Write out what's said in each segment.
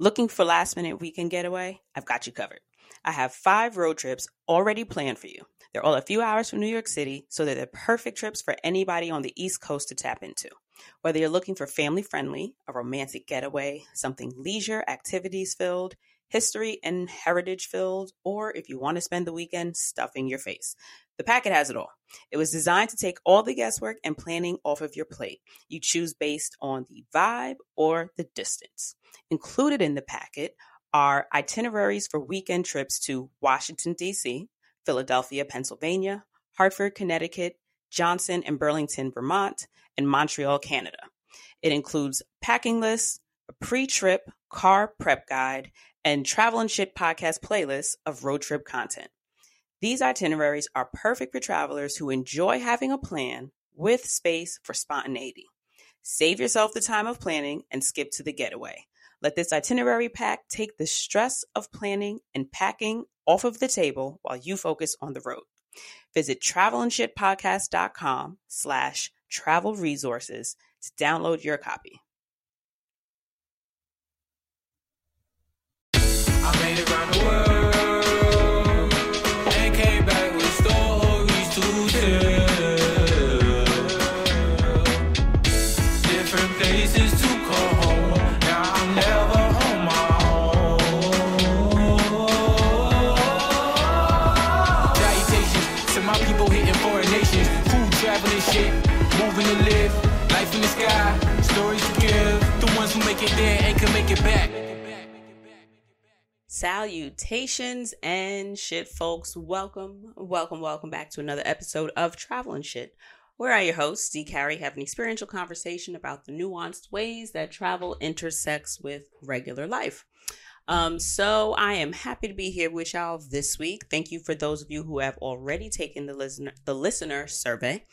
Looking for last minute weekend getaway? I've got you covered. I have five road trips already planned for you. They're all a few hours from New York City, so they're the perfect trips for anybody on the East Coast to tap into. Whether you're looking for family friendly, a romantic getaway, something leisure, activities filled, history and heritage filled, or if you want to spend the weekend stuffing your face. The packet has it all. It was designed to take all the guesswork and planning off of your plate. You choose based on the vibe or the distance. Included in the packet are itineraries for weekend trips to Washington, D.C., Philadelphia, Pennsylvania, Hartford, Connecticut, Johnson and Burlington, Vermont, and Montreal, Canada. It includes packing lists, a pre trip car prep guide, and travel and shit podcast playlists of road trip content. These itineraries are perfect for travelers who enjoy having a plan with space for spontaneity. Save yourself the time of planning and skip to the getaway. Let this itinerary pack take the stress of planning and packing off of the table while you focus on the road. Visit travelandshitpodcast.com slash travel resources to download your copy. I made it around the world Salutations and shit, folks. Welcome, welcome, welcome back to another episode of Travel and Shit. Where I, your host, D. Carrie, have an experiential conversation about the nuanced ways that travel intersects with regular life. Um, so I am happy to be here with y'all this week. Thank you for those of you who have already taken the listener the listener survey.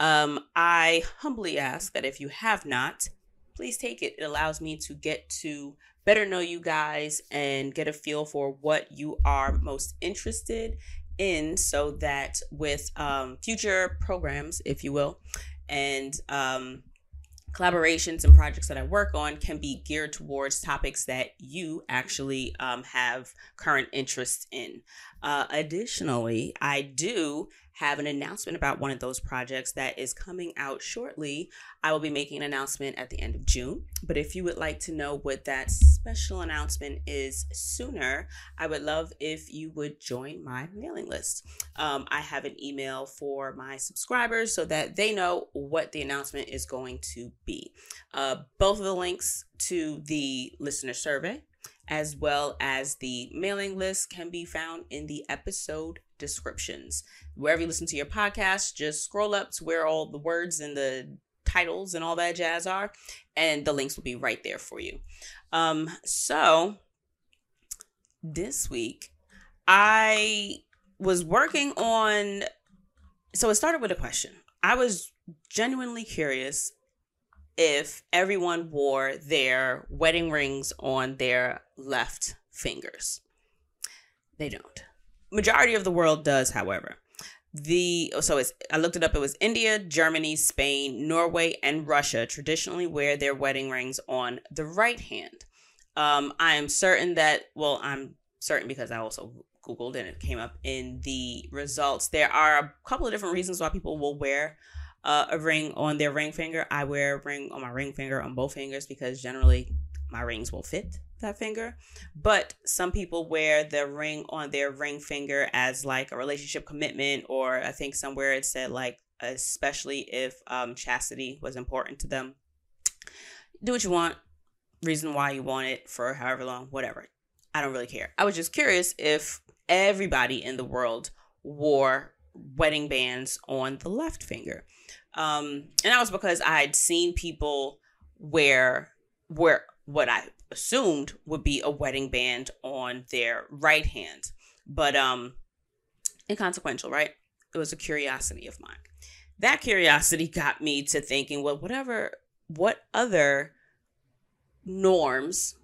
Um, I humbly ask that if you have not, please take it. It allows me to get to better know you guys and get a feel for what you are most interested in so that with um, future programs, if you will, and um, collaborations and projects that I work on can be geared towards topics that you actually um, have current interest in. Uh, additionally, I do have an announcement about one of those projects that is coming out shortly. I will be making an announcement at the end of June. But if you would like to know what that special announcement is sooner, I would love if you would join my mailing list. Um, I have an email for my subscribers so that they know what the announcement is going to be. Uh, both of the links to the listener survey as well as the mailing list can be found in the episode descriptions. Wherever you listen to your podcast, just scroll up to where all the words and the titles and all that jazz are, and the links will be right there for you. Um, so this week, I was working on. So it started with a question. I was genuinely curious if everyone wore their wedding rings on their left fingers. They don't. Majority of the world does, however. The so it's I looked it up. It was India, Germany, Spain, Norway, and Russia traditionally wear their wedding rings on the right hand. Um, I am certain that well, I'm certain because I also googled and it came up in the results. There are a couple of different reasons why people will wear uh, a ring on their ring finger. I wear a ring on my ring finger on both fingers because generally my rings will fit that finger. But some people wear the ring on their ring finger as like a relationship commitment, or I think somewhere it said like, especially if um, chastity was important to them. Do what you want, reason why you want it for however long, whatever. I don't really care. I was just curious if everybody in the world wore wedding bands on the left finger. Um, and that was because I had seen people wear wear what I assumed would be a wedding band on their right hand, but um, inconsequential, right? It was a curiosity of mine. That curiosity got me to thinking, well, whatever, what other norms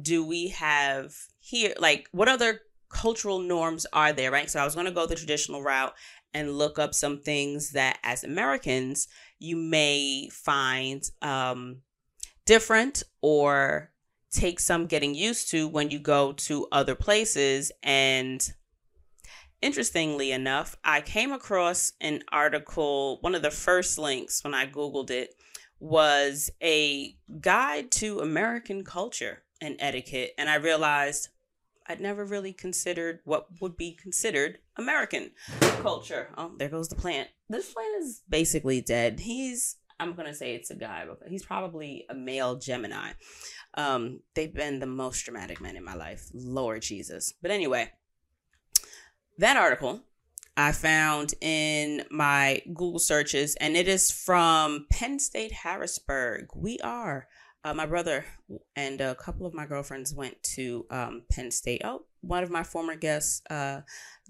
do we have here? Like, what other cultural norms are there, right? So I was going to go the traditional route and look up some things that as Americans you may find um, different or take some getting used to when you go to other places. And interestingly enough, I came across an article, one of the first links when I Googled it was a guide to American culture and etiquette. And I realized I'd never really considered what would be considered American culture. Oh, there goes the plant. This plant is basically dead. He's, I'm to say it's a guy, but he's probably a male Gemini. Um, they've been the most dramatic men in my life. Lord Jesus. But anyway, that article I found in my Google searches, and it is from Penn State Harrisburg. We are. Uh, my brother and a couple of my girlfriends went to um, Penn State. Oh, one of my former guests, uh,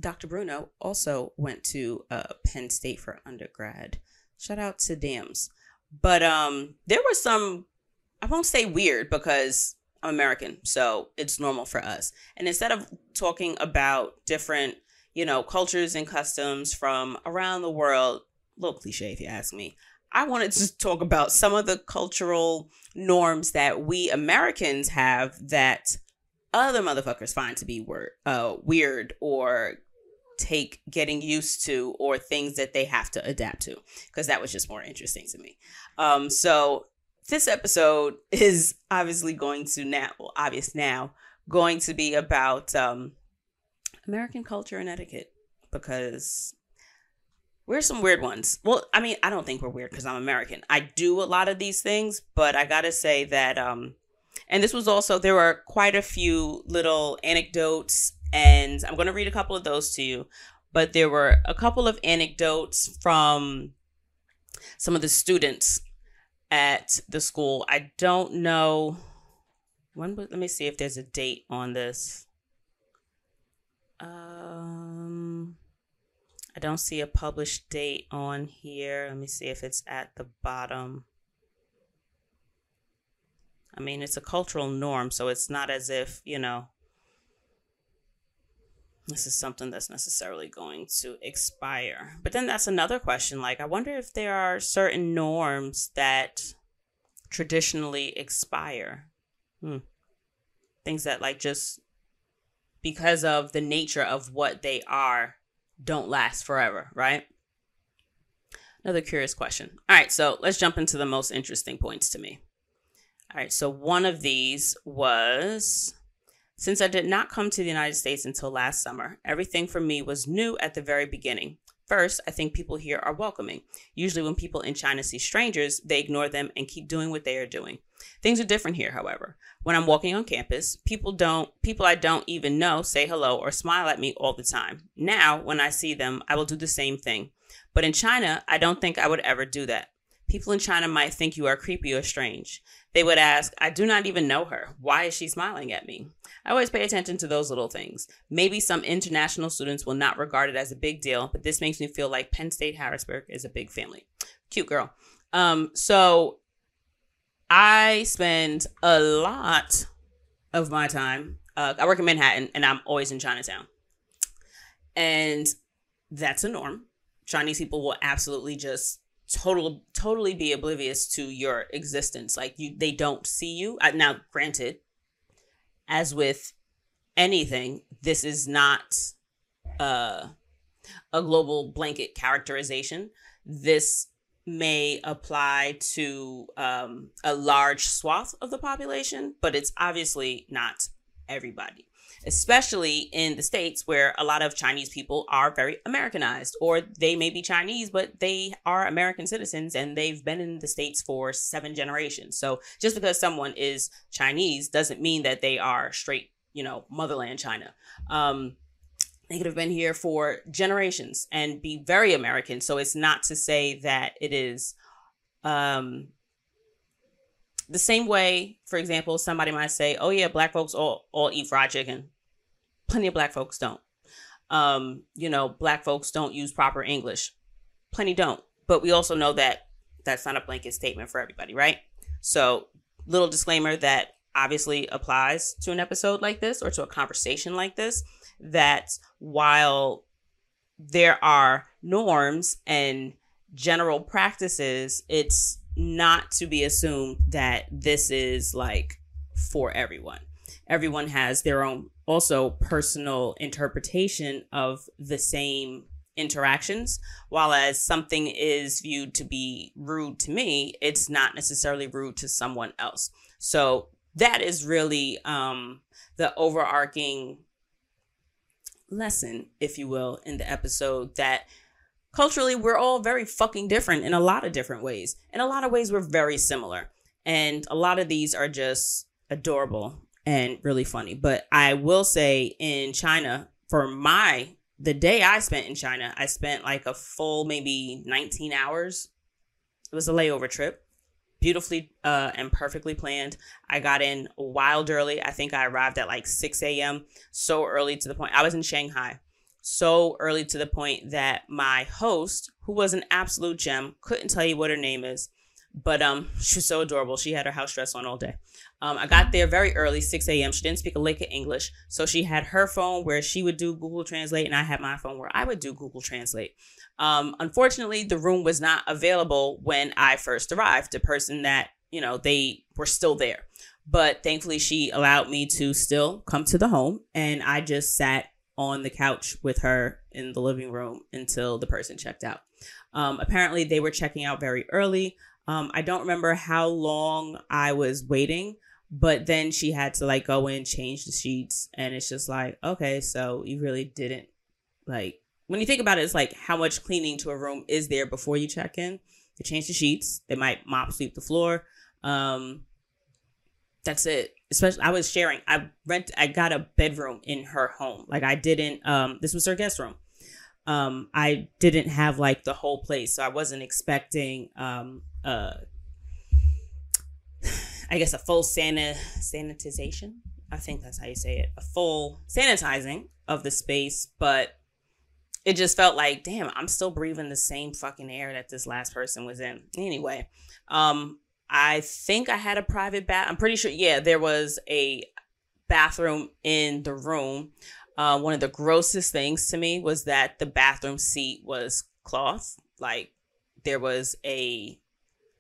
Dr. Bruno, also went to uh, Penn State for undergrad. Shout out to Dams. But um, there were some, I won't say weird because I'm American, so it's normal for us. And instead of talking about different you know, cultures and customs from around the world. A little cliche if you ask me. I wanted to talk about some of the cultural norms that we Americans have that other motherfuckers find to be uh, weird or take getting used to or things that they have to adapt to because that was just more interesting to me. Um, so this episode is obviously going to now, well, obvious now, going to be about um, American culture and etiquette because we're some weird ones. Well, I mean, I don't think we're weird because I'm American. I do a lot of these things, but I gotta say that, um, and this was also, there were quite a few little anecdotes, and I'm gonna read a couple of those to you, but there were a couple of anecdotes from some of the students at the school. I don't know when, let me see if there's a date on this. Um, I don't see a published date on here. Let me see if it's at the bottom. I mean, it's a cultural norm, so it's not as if, you know, this is something that's necessarily going to expire. But then that's another question. Like, I wonder if there are certain norms that traditionally expire. Hmm. Things that, like, just because of the nature of what they are don't last forever, right? Another curious question. All right, so let's jump into the most interesting points to me. All right, so one of these was since I did not come to the United States until last summer, everything for me was new at the very beginning. First, I think people here are welcoming. Usually, when people in China see strangers, they ignore them and keep doing what they are doing. Things are different here, however. When I'm walking on campus, people don't people I don't even know say hello or smile at me all the time. Now, when I see them, I will do the same thing. But in China, I don't think I would ever do that. People in China might think you are creepy or strange. They would ask, I do not even know her. Why is she smiling at me? I always pay attention to those little things. Maybe some international students will not regard it as a big deal, but this makes me feel like Penn State Harrisburg is a big family. Cute girl. Um, so I spend a lot of my time. Uh, I work in Manhattan and I'm always in Chinatown. And that's a norm. Chinese people will absolutely just total totally be oblivious to your existence like you they don't see you now granted as with anything, this is not uh, a global blanket characterization. This may apply to um, a large swath of the population, but it's obviously not everybody especially in the states where a lot of Chinese people are very Americanized, or they may be Chinese, but they are American citizens and they've been in the states for seven generations. So just because someone is Chinese doesn't mean that they are straight, you know, motherland China. Um, they could have been here for generations and be very American. So it's not to say that it is um, the same way, for example, somebody might say, "Oh yeah, black folks all all eat fried chicken." Plenty of black folks don't. Um, you know, black folks don't use proper English. Plenty don't. But we also know that that's not a blanket statement for everybody, right? So, little disclaimer that obviously applies to an episode like this or to a conversation like this that while there are norms and general practices, it's not to be assumed that this is like for everyone. Everyone has their own also personal interpretation of the same interactions. While as something is viewed to be rude to me, it's not necessarily rude to someone else. So that is really um, the overarching lesson, if you will, in the episode that culturally we're all very fucking different in a lot of different ways. In a lot of ways, we're very similar. And a lot of these are just adorable and really funny. But I will say in China, for my the day I spent in China, I spent like a full maybe 19 hours. It was a layover trip. Beautifully uh, and perfectly planned. I got in wild early. I think I arrived at like 6 a.m. So early to the point. I was in Shanghai. So early to the point that my host, who was an absolute gem, couldn't tell you what her name is, but um, she was so adorable. She had her house dress on all day. Um, I got there very early, 6 a.m. She didn't speak a lick of English. So she had her phone where she would do Google Translate, and I had my phone where I would do Google Translate. Um, unfortunately, the room was not available when I first arrived. The person that, you know, they were still there. But thankfully, she allowed me to still come to the home, and I just sat on the couch with her in the living room until the person checked out. Um, apparently, they were checking out very early. Um, I don't remember how long I was waiting, but then she had to like go in, change the sheets, and it's just like, okay, so you really didn't like when you think about it, it's like how much cleaning to a room is there before you check in? They change the sheets, they might mop sweep the floor. Um that's it. Especially I was sharing. I rent I got a bedroom in her home. Like I didn't um this was her guest room. Um I didn't have like the whole place, so I wasn't expecting um uh I guess a full sana- sanitization. I think that's how you say it. A full sanitizing of the space, but it just felt like, damn, I'm still breathing the same fucking air that this last person was in. Anyway, um, I think I had a private bath. I'm pretty sure, yeah, there was a bathroom in the room. Uh, one of the grossest things to me was that the bathroom seat was cloth. Like there was a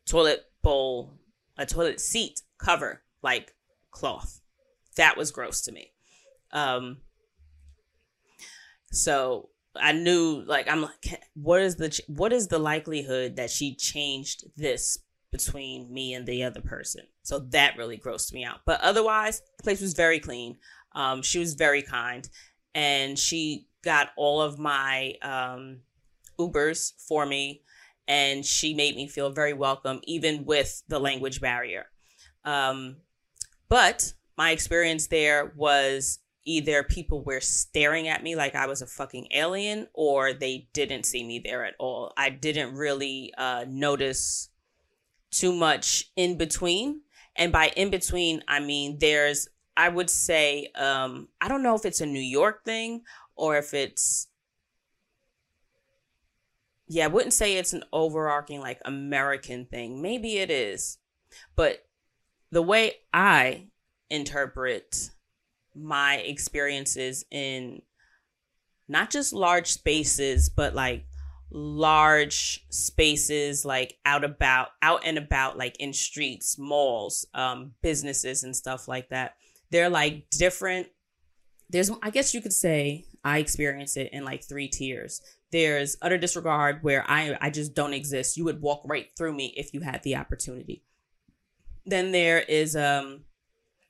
toilet bowl a toilet seat cover like cloth. That was gross to me. Um, so I knew like I'm like what is the what is the likelihood that she changed this between me and the other person? So that really grossed me out. But otherwise, the place was very clean. Um, she was very kind, and she got all of my um, Ubers for me and she made me feel very welcome, even with the language barrier. Um, but my experience there was either people were staring at me like I was a fucking alien, or they didn't see me there at all. I didn't really uh, notice too much in between. And by in between, I mean there's, I would say, um, I don't know if it's a New York thing or if it's yeah, I wouldn't say it's an overarching like American thing. Maybe it is. But the way I interpret my experiences in not just large spaces, but like large spaces like out about out and about like in streets malls um businesses and stuff like that they're like different there's i guess you could say i experience it in like three tiers there's utter disregard where I I just don't exist. You would walk right through me if you had the opportunity. Then there is um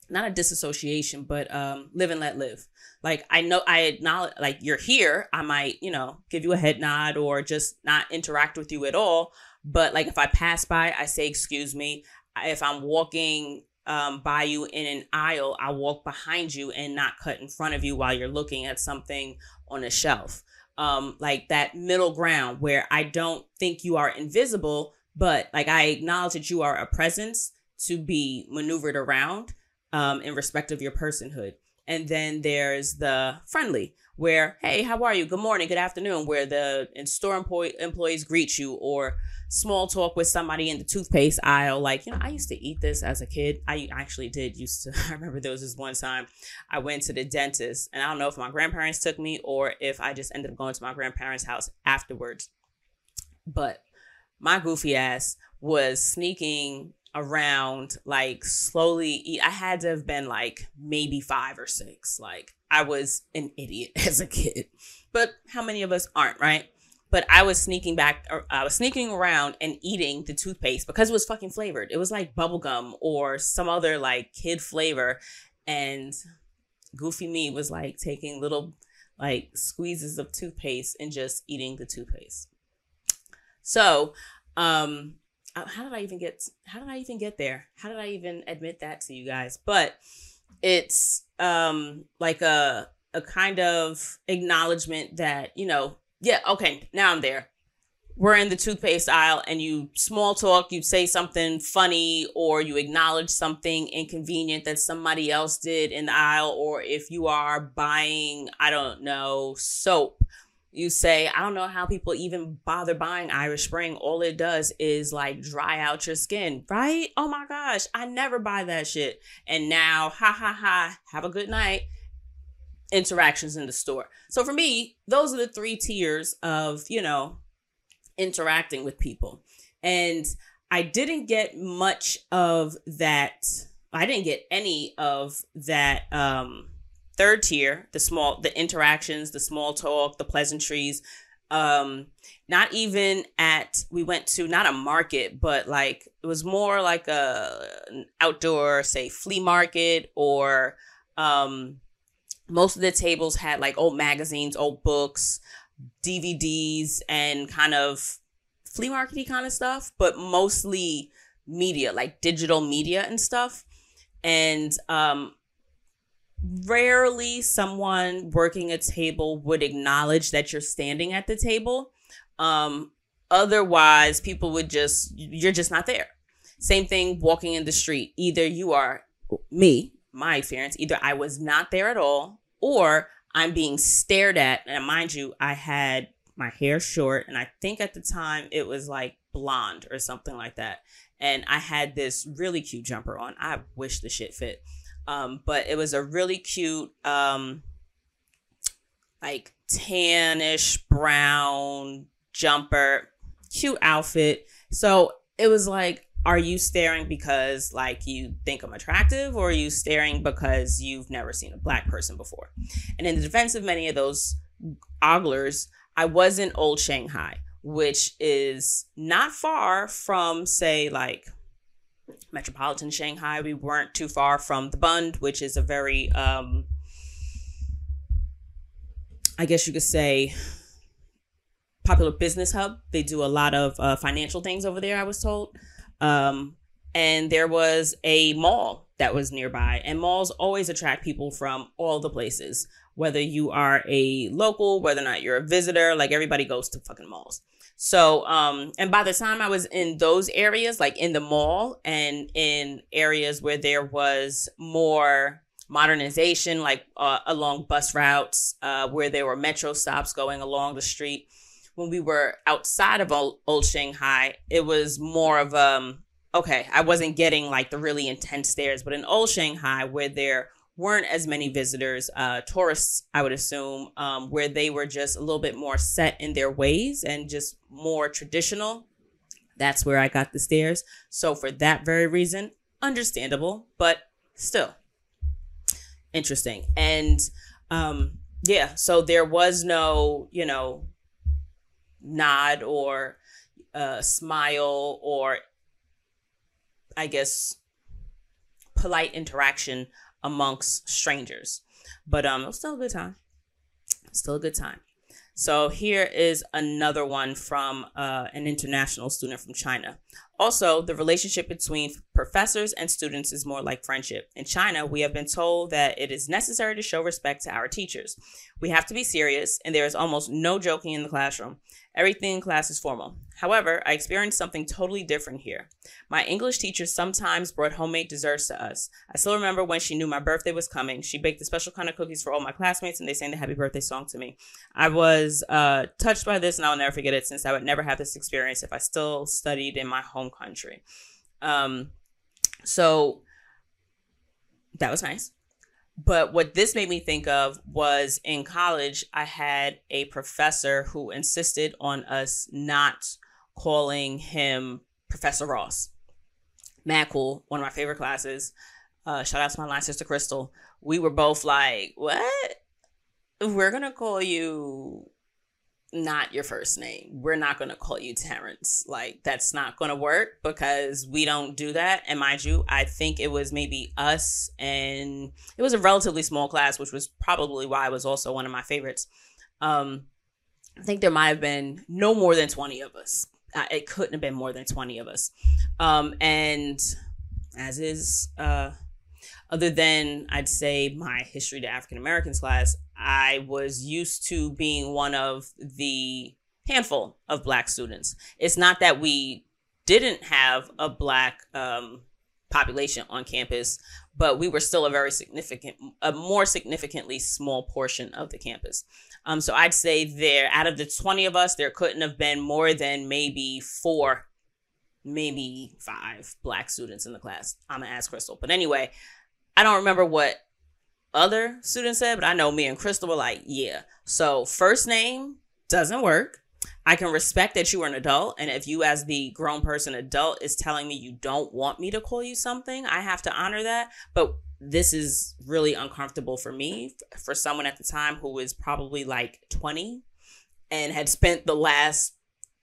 not a disassociation, but um live and let live. Like I know I acknowledge like you're here, I might, you know, give you a head nod or just not interact with you at all. But like if I pass by, I say excuse me. If I'm walking um, by you in an aisle, I walk behind you and not cut in front of you while you're looking at something on a shelf um like that middle ground where I don't think you are invisible, but like I acknowledge that you are a presence to be maneuvered around um in respect of your personhood. And then there's the friendly where, hey, how are you? Good morning, good afternoon, where the store employees greet you or small talk with somebody in the toothpaste aisle. Like, you know, I used to eat this as a kid. I actually did used to. I remember there was this one time I went to the dentist, and I don't know if my grandparents took me or if I just ended up going to my grandparents' house afterwards. But my goofy ass was sneaking around like slowly eat. I had to have been like maybe five or six. Like I was an idiot as a kid. But how many of us aren't, right? But I was sneaking back, or I was sneaking around and eating the toothpaste because it was fucking flavored. It was like bubblegum or some other like kid flavor. And Goofy Me was like taking little like squeezes of toothpaste and just eating the toothpaste. So, um, uh, how did I even get how did I even get there? How did I even admit that to you guys? But it's um like a a kind of acknowledgement that, you know, yeah, okay, now I'm there. We're in the toothpaste aisle and you small talk, you say something funny or you acknowledge something inconvenient that somebody else did in the aisle or if you are buying, I don't know, soap you say, I don't know how people even bother buying Irish Spring. All it does is like dry out your skin, right? Oh my gosh, I never buy that shit. And now, ha ha ha, have a good night. Interactions in the store. So for me, those are the three tiers of, you know, interacting with people. And I didn't get much of that. I didn't get any of that um third tier, the small, the interactions, the small talk, the pleasantries. Um, not even at we went to not a market, but like it was more like a outdoor, say, flea market or um most of the tables had like old magazines, old books, DVDs, and kind of flea markety kind of stuff, but mostly media, like digital media and stuff. And um, rarely someone working a table would acknowledge that you're standing at the table. Um, otherwise, people would just, you're just not there. Same thing walking in the street. Either you are me, my experience, either I was not there at all, or I'm being stared at. And mind you, I had my hair short, and I think at the time it was like blonde or something like that. And I had this really cute jumper on. I wish the shit fit. Um, but it was a really cute, um, like tannish brown jumper, cute outfit. So it was like, are you staring because like you think I'm attractive or are you staring because you've never seen a black person before? And in the defense of many of those oglers, I was in old Shanghai, which is not far from say like metropolitan Shanghai. We weren't too far from the Bund, which is a very, um, I guess you could say, popular business hub. They do a lot of uh, financial things over there, I was told. Um, and there was a mall that was nearby, and malls always attract people from all the places, whether you are a local, whether or not you're a visitor, like everybody goes to fucking malls. So, um, and by the time I was in those areas, like in the mall and in areas where there was more modernization, like uh, along bus routes, uh, where there were metro stops going along the street, when we were outside of old, old Shanghai, it was more of um okay, I wasn't getting like the really intense stares, but in old Shanghai, where there weren't as many visitors, uh, tourists, I would assume, um, where they were just a little bit more set in their ways and just more traditional. That's where I got the stares. So, for that very reason, understandable, but still interesting. And um, yeah, so there was no, you know, nod or uh, smile or I guess polite interaction amongst strangers. But um, it was still a good time. Still a good time. So here is another one from uh, an international student from China. Also, the relationship between professors and students is more like friendship. In China, we have been told that it is necessary to show respect to our teachers. We have to be serious, and there is almost no joking in the classroom. Everything in class is formal. However, I experienced something totally different here. My English teacher sometimes brought homemade desserts to us. I still remember when she knew my birthday was coming. She baked a special kind of cookies for all my classmates, and they sang the happy birthday song to me. I was uh, touched by this, and I'll never forget it since I would never have this experience if I still studied in my home country. Um, so that was nice. But what this made me think of was in college, I had a professor who insisted on us not calling him Professor Ross. Mad cool. One of my favorite classes. Uh, shout out to my line sister Crystal. We were both like, "What? We're gonna call you not your first name. We're not going to call you Terrence. Like, that's not going to work because we don't do that. And mind you, I think it was maybe us and it was a relatively small class, which was probably why it was also one of my favorites. Um, I think there might have been no more than 20 of us. Uh, it couldn't have been more than 20 of us. Um, and as is, uh, other than I'd say my history to African Americans class, I was used to being one of the handful of black students. It's not that we didn't have a black um, population on campus, but we were still a very significant, a more significantly small portion of the campus. Um, so I'd say there, out of the 20 of us, there couldn't have been more than maybe four, maybe five black students in the class. I'm gonna ask Crystal. But anyway, I don't remember what other students said, but I know me and Crystal were like, yeah. So first name doesn't work. I can respect that you are an adult. And if you, as the grown person adult, is telling me you don't want me to call you something, I have to honor that. But this is really uncomfortable for me, for someone at the time who was probably like 20 and had spent the last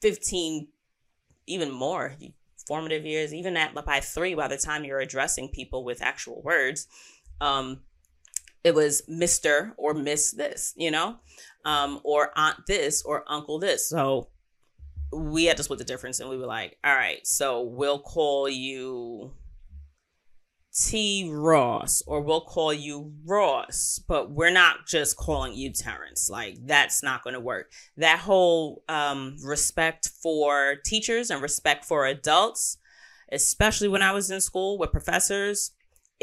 15, even more formative years, even at by three, by the time you're addressing people with actual words. Um, it was Mr. or Miss this, you know, um, or Aunt this or Uncle this. So we had to split the difference and we were like, all right, so we'll call you T Ross or we'll call you Ross, but we're not just calling you Terrence. Like that's not going to work. That whole um, respect for teachers and respect for adults, especially when I was in school with professors,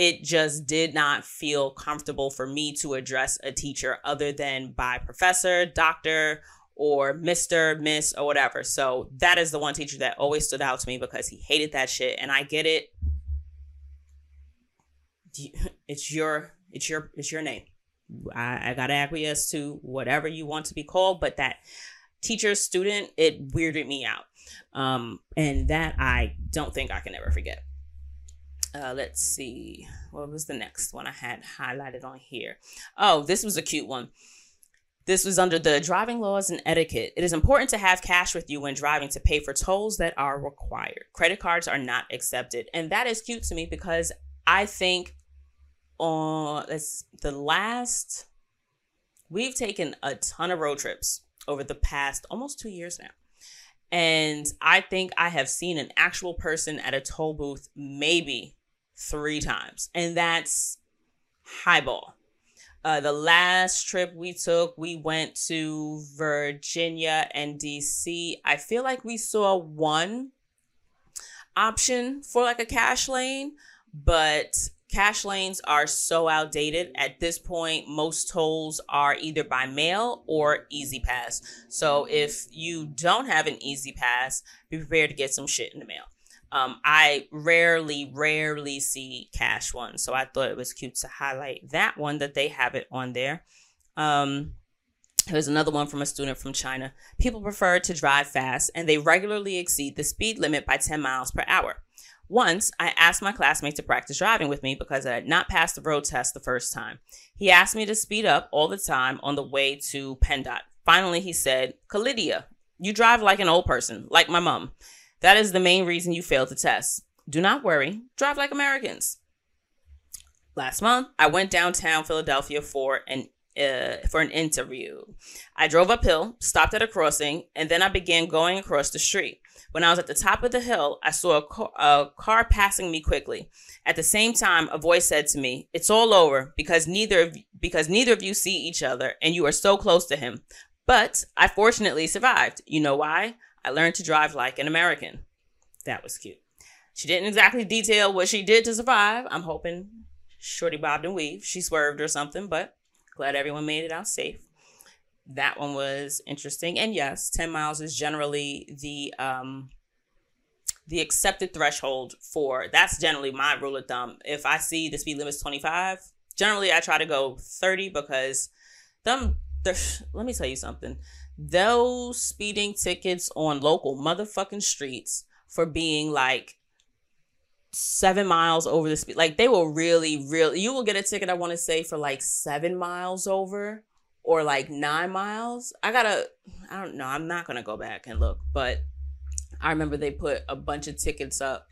it just did not feel comfortable for me to address a teacher other than by professor, doctor, or Mr., Miss, or whatever. So that is the one teacher that always stood out to me because he hated that shit. And I get it. It's your it's your it's your name. I, I gotta acquiesce to whatever you want to be called, but that teacher student, it weirded me out. Um, and that I don't think I can ever forget. Uh, let's see. What was the next one I had highlighted on here? Oh, this was a cute one. This was under the driving laws and etiquette. It is important to have cash with you when driving to pay for tolls that are required. Credit cards are not accepted. And that is cute to me because I think on uh, the last we've taken a ton of road trips over the past almost 2 years now. And I think I have seen an actual person at a toll booth maybe three times, and that's highball. Uh, the last trip we took, we went to Virginia and DC. I feel like we saw one option for like a cash lane, but cash lanes are so outdated at this point most tolls are either by mail or E-ZPass. so if you don't have an E-ZPass, be prepared to get some shit in the mail um, I rarely, rarely see cash ones, so I thought it was cute to highlight that one that they have it on there. Um, Here's another one from a student from China. People prefer to drive fast and they regularly exceed the speed limit by 10 miles per hour. Once, I asked my classmate to practice driving with me because I had not passed the road test the first time. He asked me to speed up all the time on the way to PennDOT. Finally, he said, Kalidia, you drive like an old person, like my mom. That is the main reason you failed the test. Do not worry, drive like Americans. Last month, I went downtown Philadelphia for an uh, for an interview. I drove uphill, stopped at a crossing, and then I began going across the street. When I was at the top of the hill, I saw a car, a car passing me quickly. At the same time, a voice said to me, "It's all over because neither of, because neither of you see each other, and you are so close to him." But I fortunately survived. You know why? I learned to drive like an American. That was cute. She didn't exactly detail what she did to survive. I'm hoping Shorty bobbed and weave. She swerved or something, but glad everyone made it out safe. That one was interesting. And yes, 10 miles is generally the um the accepted threshold for that's generally my rule of thumb. If I see the speed limit is 25, generally I try to go 30 because them let me tell you something those speeding tickets on local motherfucking streets for being like seven miles over the speed. Like they will really, really, you will get a ticket, I want to say, for like seven miles over or like nine miles. I gotta, I don't know, I'm not gonna go back and look, but I remember they put a bunch of tickets up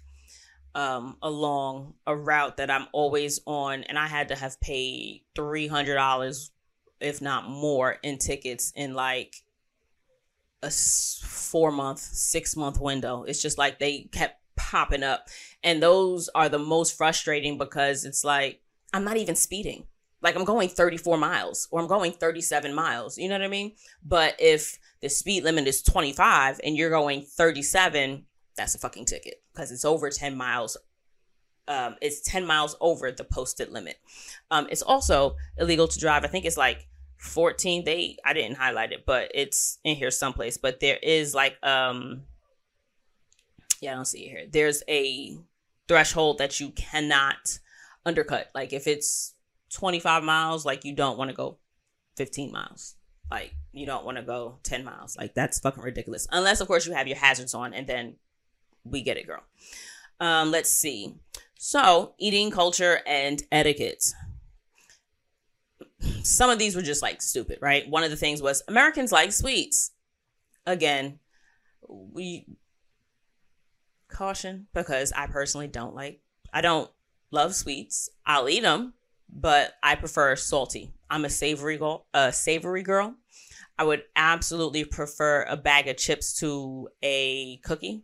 um, along a route that I'm always on, and I had to have paid $300, if not more, in tickets in like a four month, six month window. It's just like they kept popping up. And those are the most frustrating because it's like, I'm not even speeding. Like I'm going 34 miles or I'm going 37 miles. You know what I mean? But if the speed limit is 25 and you're going 37, that's a fucking ticket because it's over 10 miles. Um, it's 10 miles over the posted limit. Um, it's also illegal to drive. I think it's like 14 they i didn't highlight it but it's in here someplace but there is like um yeah i don't see it here. There's a threshold that you cannot undercut. Like if it's 25 miles like you don't want to go 15 miles. Like you don't want to go 10 miles. Like that's fucking ridiculous. Unless of course you have your hazards on and then we get it girl. Um let's see. So eating culture and etiquette some of these were just like stupid, right? One of the things was Americans like sweets. Again, we caution because I personally don't like, I don't love sweets. I'll eat them, but I prefer salty. I'm a savory girl, a savory girl. I would absolutely prefer a bag of chips to a cookie.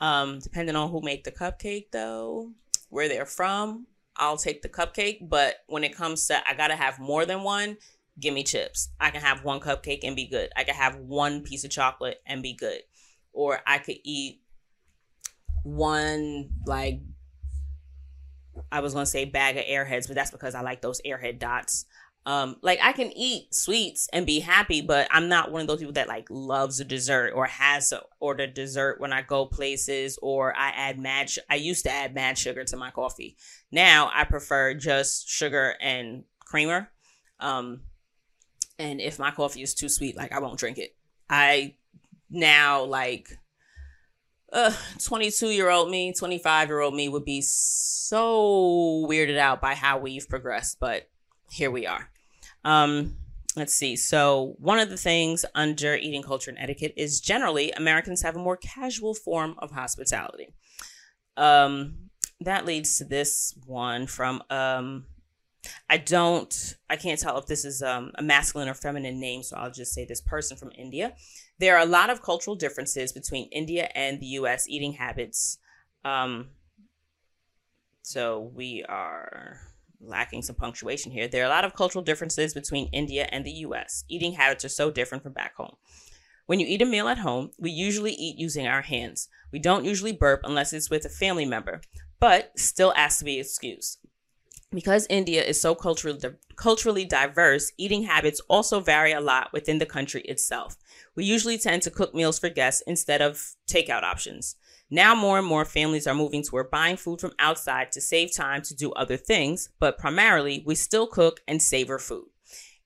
Um, depending on who made the cupcake though, where they're from, I'll take the cupcake. But when it comes to I gotta have more than one, give me chips. I can have one cupcake and be good. I can have one piece of chocolate and be good. Or I could eat one like I was gonna say bag of airheads, but that's because I like those airhead dots. Um, like I can eat sweets and be happy, but I'm not one of those people that like loves a dessert or has to order dessert when I go places or I add mad. Sh- I used to add mad sugar to my coffee. Now I prefer just sugar and creamer. Um, and if my coffee is too sweet, like I won't drink it. I now like uh 22 year old me 25 year old me would be so weirded out by how we've progressed but here we are um, let's see. So, one of the things under eating culture and etiquette is generally Americans have a more casual form of hospitality. Um, that leads to this one from um, I don't, I can't tell if this is um, a masculine or feminine name, so I'll just say this person from India. There are a lot of cultural differences between India and the US eating habits. Um, so we are lacking some punctuation here. There are a lot of cultural differences between India and the US. Eating habits are so different from back home. When you eat a meal at home, we usually eat using our hands. We don't usually burp unless it's with a family member, but still ask to be excused. Because India is so culturally, culturally diverse, eating habits also vary a lot within the country itself. We usually tend to cook meals for guests instead of takeout options. Now, more and more families are moving toward buying food from outside to save time to do other things, but primarily, we still cook and savor food.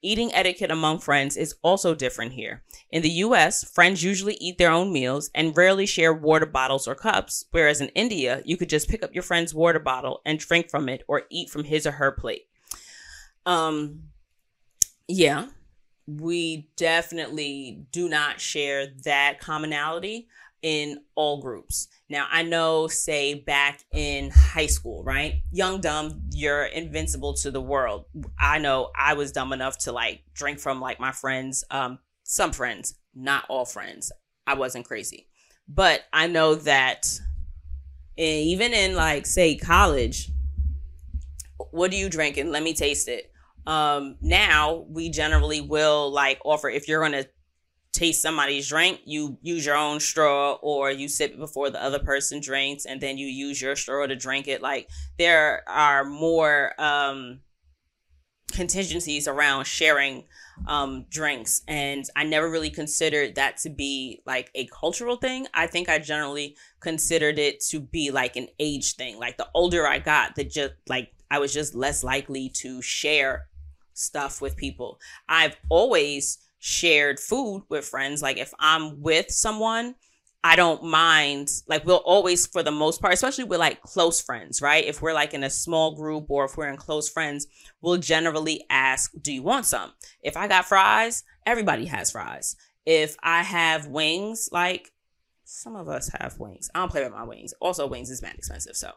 Eating etiquette among friends is also different here. In the US, friends usually eat their own meals and rarely share water bottles or cups, whereas in India, you could just pick up your friend's water bottle and drink from it or eat from his or her plate. Um, yeah, we definitely do not share that commonality in all groups. Now, I know, say, back in high school, right? Young, dumb, you're invincible to the world. I know I was dumb enough to like drink from like my friends, um, some friends, not all friends. I wasn't crazy. But I know that even in like, say, college, what are you drinking? Let me taste it. Um, now we generally will like offer if you're gonna taste somebody's drink, you use your own straw or you sip before the other person drinks and then you use your straw to drink it. Like there are more um contingencies around sharing um drinks and I never really considered that to be like a cultural thing. I think I generally considered it to be like an age thing. Like the older I got, the just like I was just less likely to share stuff with people. I've always shared food with friends. Like if I'm with someone I don't mind. Like we'll always, for the most part, especially with like close friends, right? If we're like in a small group or if we're in close friends, we'll generally ask, "Do you want some?" If I got fries, everybody has fries. If I have wings, like some of us have wings. I don't play with my wings. Also, wings is mad expensive, so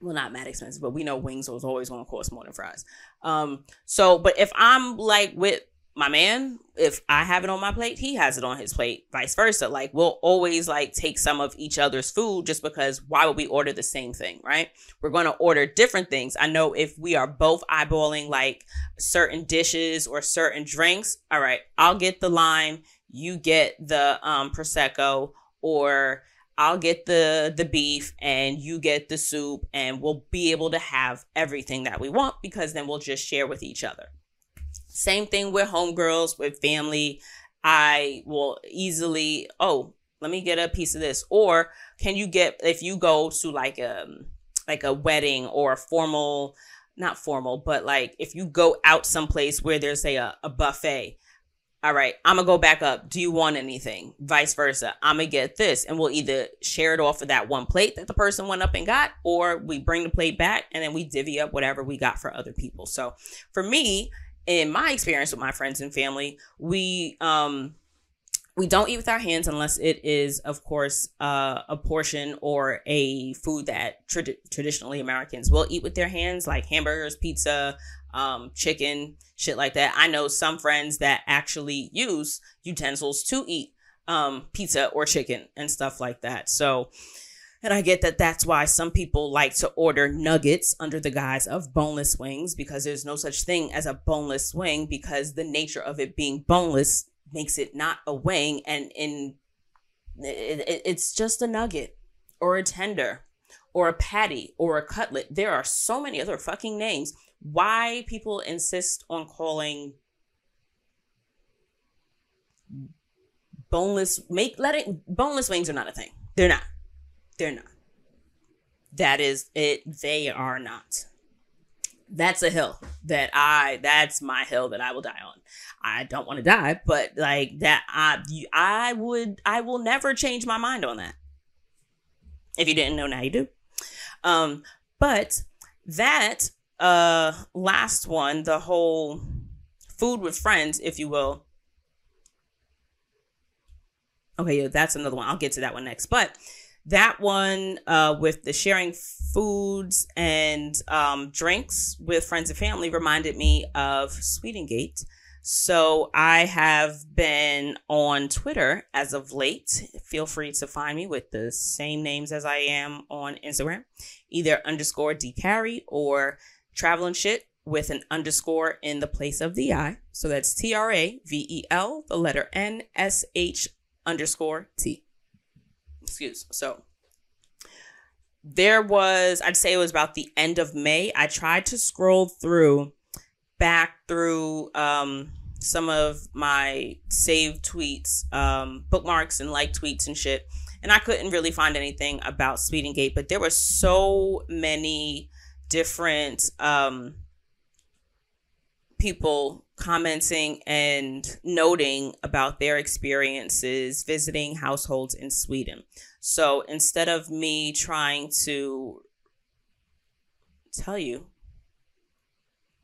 well, not mad expensive, but we know wings was always going to cost more than fries. Um, so, but if I'm like with my man, if I have it on my plate, he has it on his plate, vice versa. Like we'll always like take some of each other's food just because why would we order the same thing, right? We're going to order different things. I know if we are both eyeballing like certain dishes or certain drinks, all right, I'll get the lime, you get the um prosecco or I'll get the the beef and you get the soup and we'll be able to have everything that we want because then we'll just share with each other. Same thing with homegirls, with family. I will easily, oh, let me get a piece of this. Or can you get if you go to like a um, like a wedding or a formal, not formal, but like if you go out someplace where there's a a buffet, all right, I'm gonna go back up. Do you want anything? Vice versa. I'm gonna get this, and we'll either share it off of that one plate that the person went up and got, or we bring the plate back and then we divvy up whatever we got for other people. So for me, in my experience with my friends and family, we um we don't eat with our hands unless it is, of course, uh, a portion or a food that trad- traditionally Americans will eat with their hands, like hamburgers, pizza, um, chicken, shit like that. I know some friends that actually use utensils to eat um, pizza or chicken and stuff like that. So, and I get that that's why some people like to order nuggets under the guise of boneless wings because there's no such thing as a boneless wing because the nature of it being boneless makes it not a wing and in it, it's just a nugget or a tender or a patty or a cutlet. There are so many other fucking names. Why people insist on calling boneless make letting boneless wings are not a thing. They're not. They're not. That is it. They are not. That's a hill that I, that's my hill that I will die on. I don't want to die, but like that, I, I would, I will never change my mind on that. If you didn't know, now you do. Um, but that, uh, last one, the whole food with friends, if you will. Okay, yeah, that's another one. I'll get to that one next. But that one uh, with the sharing foods and um, drinks with friends and family reminded me of Swedengate. So I have been on Twitter as of late. Feel free to find me with the same names as I am on Instagram, either underscore D dCarrie or traveling shit with an underscore in the place of the I. So that's T R A V E L, the letter N S H underscore T excuse. So there was, I'd say it was about the end of May. I tried to scroll through back through um, some of my saved tweets, um, bookmarks and like tweets and shit. And I couldn't really find anything about Swedengate, but there were so many different um, people commenting and noting about their experiences visiting households in Sweden. So instead of me trying to tell you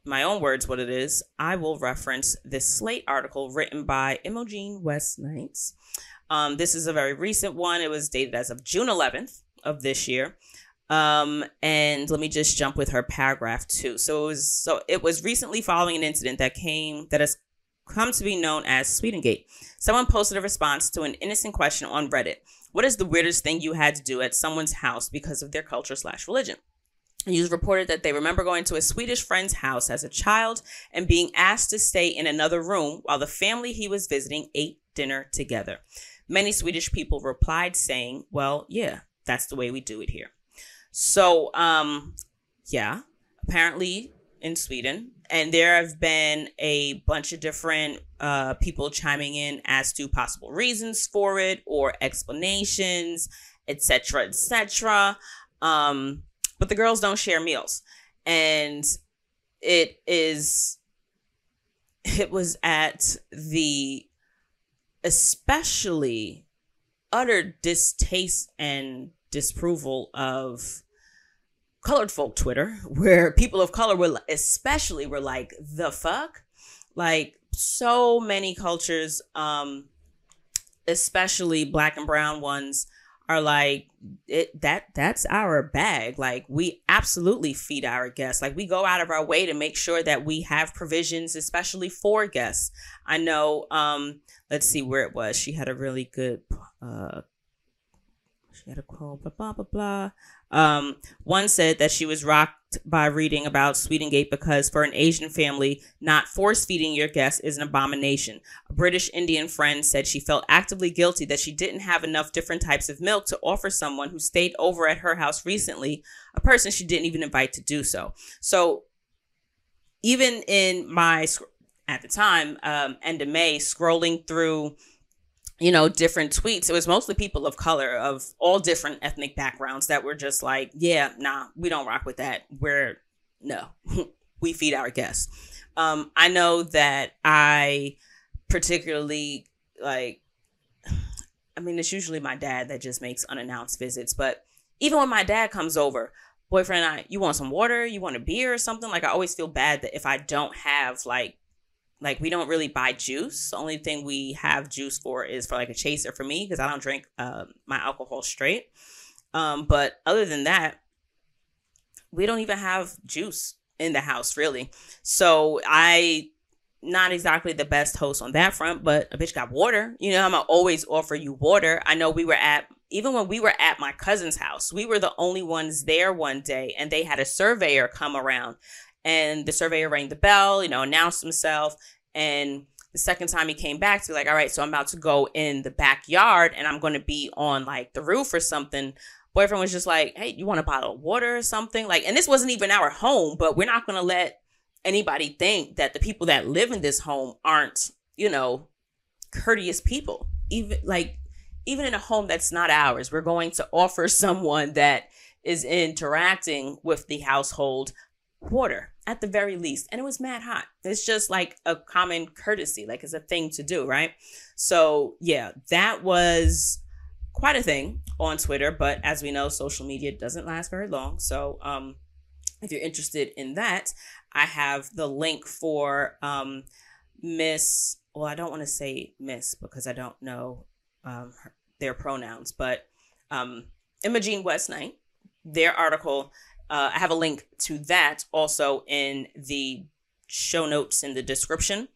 my own words what it is, I will reference this Slate article written by Imogen West Knights. Um, this is a very recent one. It was dated as of June 11th of this year. Um, and let me just jump with her paragraph too. So it was so it was recently following an incident that came that has come to be known as Swedengate. Someone posted a response to an innocent question on Reddit. What is the weirdest thing you had to do at someone's house because of their culture slash religion? Users reported that they remember going to a Swedish friend's house as a child and being asked to stay in another room while the family he was visiting ate dinner together. Many Swedish people replied saying, Well, yeah, that's the way we do it here. So, um, yeah, apparently in Sweden, and there have been a bunch of different uh, people chiming in as to possible reasons for it or explanations, etc., etc. Um, but the girls don't share meals, and it is. It was at the especially utter distaste and disapproval of colored folk Twitter, where people of color were especially were like, the fuck? Like so many cultures, um, especially black and brown ones, are like it that that's our bag. Like we absolutely feed our guests. Like we go out of our way to make sure that we have provisions especially for guests. I know um let's see where it was. She had a really good uh she had a quote blah blah blah blah um, one said that she was rocked by reading about Swedengate because for an Asian family, not force feeding your guests is an abomination. A British Indian friend said she felt actively guilty that she didn't have enough different types of milk to offer someone who stayed over at her house recently, a person she didn't even invite to do so. So even in my, at the time, um, end of May, scrolling through you know, different tweets. It was mostly people of color of all different ethnic backgrounds that were just like, yeah, nah, we don't rock with that. We're no, we feed our guests. Um, I know that I particularly like, I mean, it's usually my dad that just makes unannounced visits, but even when my dad comes over, boyfriend I, you want some water? You want a beer or something? Like, I always feel bad that if I don't have like like we don't really buy juice. The only thing we have juice for is for like a chaser for me because I don't drink uh, my alcohol straight. Um, but other than that, we don't even have juice in the house really. So I not exactly the best host on that front, but a bitch got water. You know, I'm gonna always offer you water. I know we were at even when we were at my cousin's house, we were the only ones there one day, and they had a surveyor come around and the surveyor rang the bell, you know, announced himself. And the second time he came back to be like, all right, so I'm about to go in the backyard and I'm going to be on like the roof or something. Boyfriend was just like, hey, you want a bottle of water or something? Like, and this wasn't even our home, but we're not going to let anybody think that the people that live in this home aren't, you know, courteous people. Even like, even in a home that's not ours, we're going to offer someone that is interacting with the household water at the very least. And it was mad hot. It's just like a common courtesy, like it's a thing to do, right? So, yeah, that was quite a thing on Twitter. But as we know, social media doesn't last very long. So, um, if you're interested in that, I have the link for um, Miss, well, I don't want to say Miss because I don't know um, their pronouns, but um, Imogen West Knight, their article uh, I have a link to that also in the show notes in the description.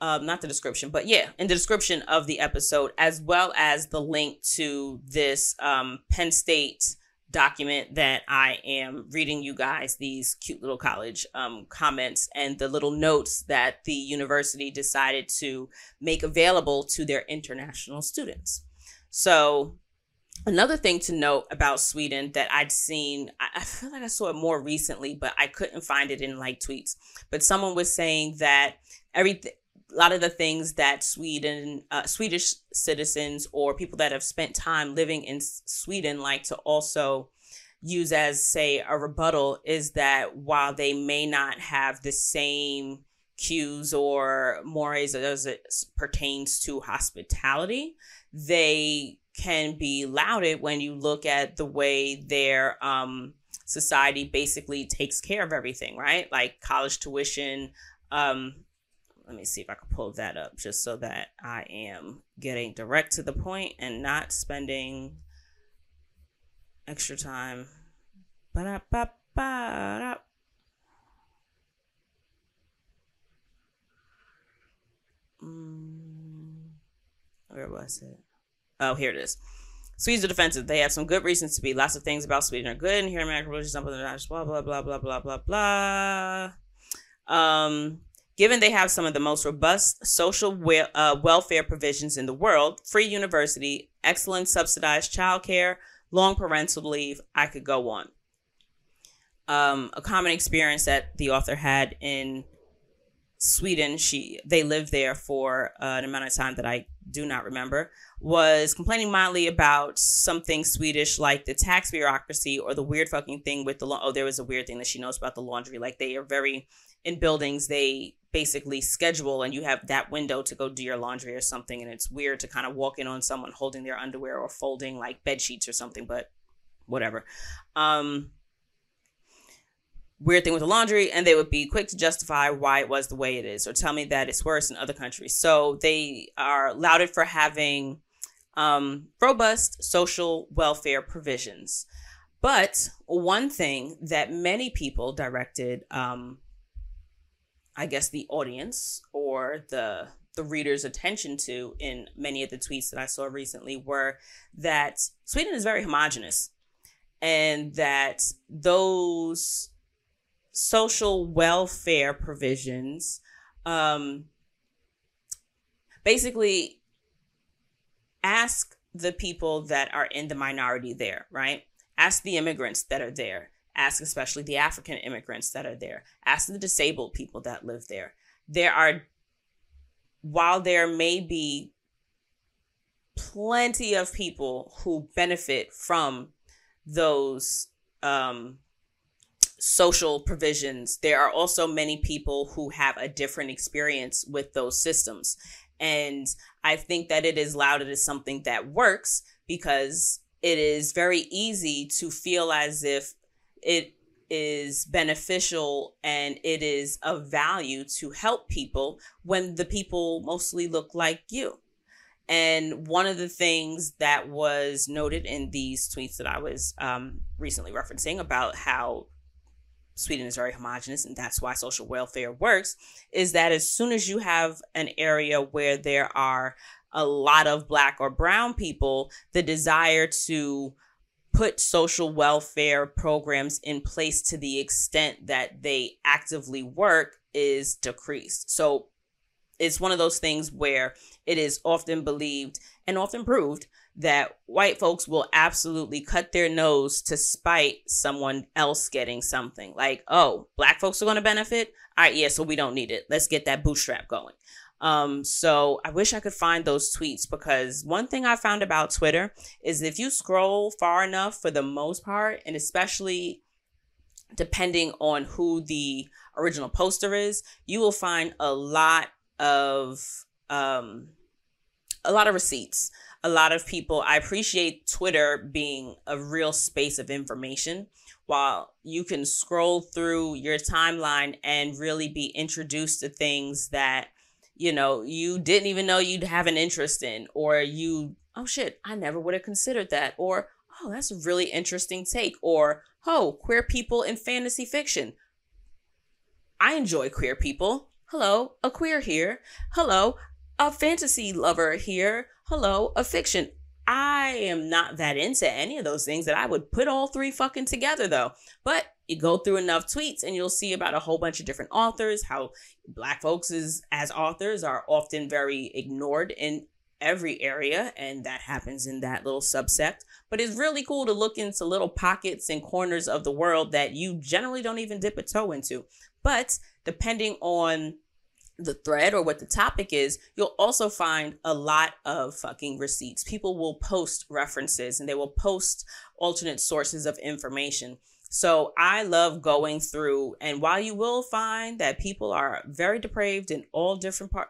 Um, not the description, but yeah, in the description of the episode, as well as the link to this um, Penn State document that I am reading you guys these cute little college um, comments and the little notes that the university decided to make available to their international students. So Another thing to note about Sweden that I'd seen, I feel like I saw it more recently, but I couldn't find it in like tweets. But someone was saying that everything, a lot of the things that Sweden, uh, Swedish citizens or people that have spent time living in Sweden like to also use as, say, a rebuttal is that while they may not have the same cues or mores as it pertains to hospitality, they can be lauded when you look at the way their um, society basically takes care of everything, right? Like college tuition. Um, let me see if I can pull that up just so that I am getting direct to the point and not spending extra time. Mm, where was it? Oh, here it is. Swedes are defensive. They have some good reasons to be. Lots of things about Sweden are good. And here in America, religion, something blah blah blah blah blah blah blah. Um, given they have some of the most robust social we- uh, welfare provisions in the world, free university, excellent subsidized childcare, long parental leave, I could go on. Um, a common experience that the author had in Sweden, she they lived there for uh, an amount of time that I do not remember, was complaining mildly about something Swedish like the tax bureaucracy or the weird fucking thing with the law. Oh, there was a weird thing that she knows about the laundry. Like they are very in buildings they basically schedule and you have that window to go do your laundry or something and it's weird to kind of walk in on someone holding their underwear or folding like bed sheets or something but whatever um weird thing with the laundry and they would be quick to justify why it was the way it is or tell me that it's worse in other countries. So they are lauded for having um, robust social welfare provisions. But one thing that many people directed um, i guess the audience or the the reader's attention to in many of the tweets that i saw recently were that sweden is very homogenous and that those social welfare provisions um, basically ask the people that are in the minority there, right? Ask the immigrants that are there. Ask especially the African immigrants that are there. Ask the disabled people that live there. There are, while there may be plenty of people who benefit from those um, social provisions, there are also many people who have a different experience with those systems. And I think that it is lauded as something that works because it is very easy to feel as if it is beneficial and it is of value to help people when the people mostly look like you. And one of the things that was noted in these tweets that I was um, recently referencing about how Sweden is very homogenous, and that's why social welfare works, is that as soon as you have an area where there are a lot of black or brown people, the desire to put social welfare programs in place to the extent that they actively work is decreased. So it's one of those things where it is often believed and often proved that white folks will absolutely cut their nose to spite someone else getting something. Like, oh, black folks are going to benefit. All right, yeah, so we don't need it. Let's get that bootstrap going. Um, so I wish I could find those tweets because one thing I found about Twitter is if you scroll far enough for the most part, and especially depending on who the original poster is, you will find a lot of um, a lot of receipts a lot of people, I appreciate Twitter being a real space of information while you can scroll through your timeline and really be introduced to things that, you know, you didn't even know you'd have an interest in, or you, oh shit, I never would have considered that, or oh, that's a really interesting take, or oh, queer people in fantasy fiction. I enjoy queer people. Hello, a queer here. Hello, a fantasy lover here hello, a fiction. I am not that into any of those things that I would put all three fucking together though. But you go through enough tweets and you'll see about a whole bunch of different authors, how black folks is, as authors are often very ignored in every area and that happens in that little subsect but it's really cool to look into little pockets and corners of the world that you generally don't even dip a toe into but depending on the thread or what the topic is, you'll also find a lot of fucking receipts. People will post references and they will post alternate sources of information. So I love going through, and while you will find that people are very depraved in all different part,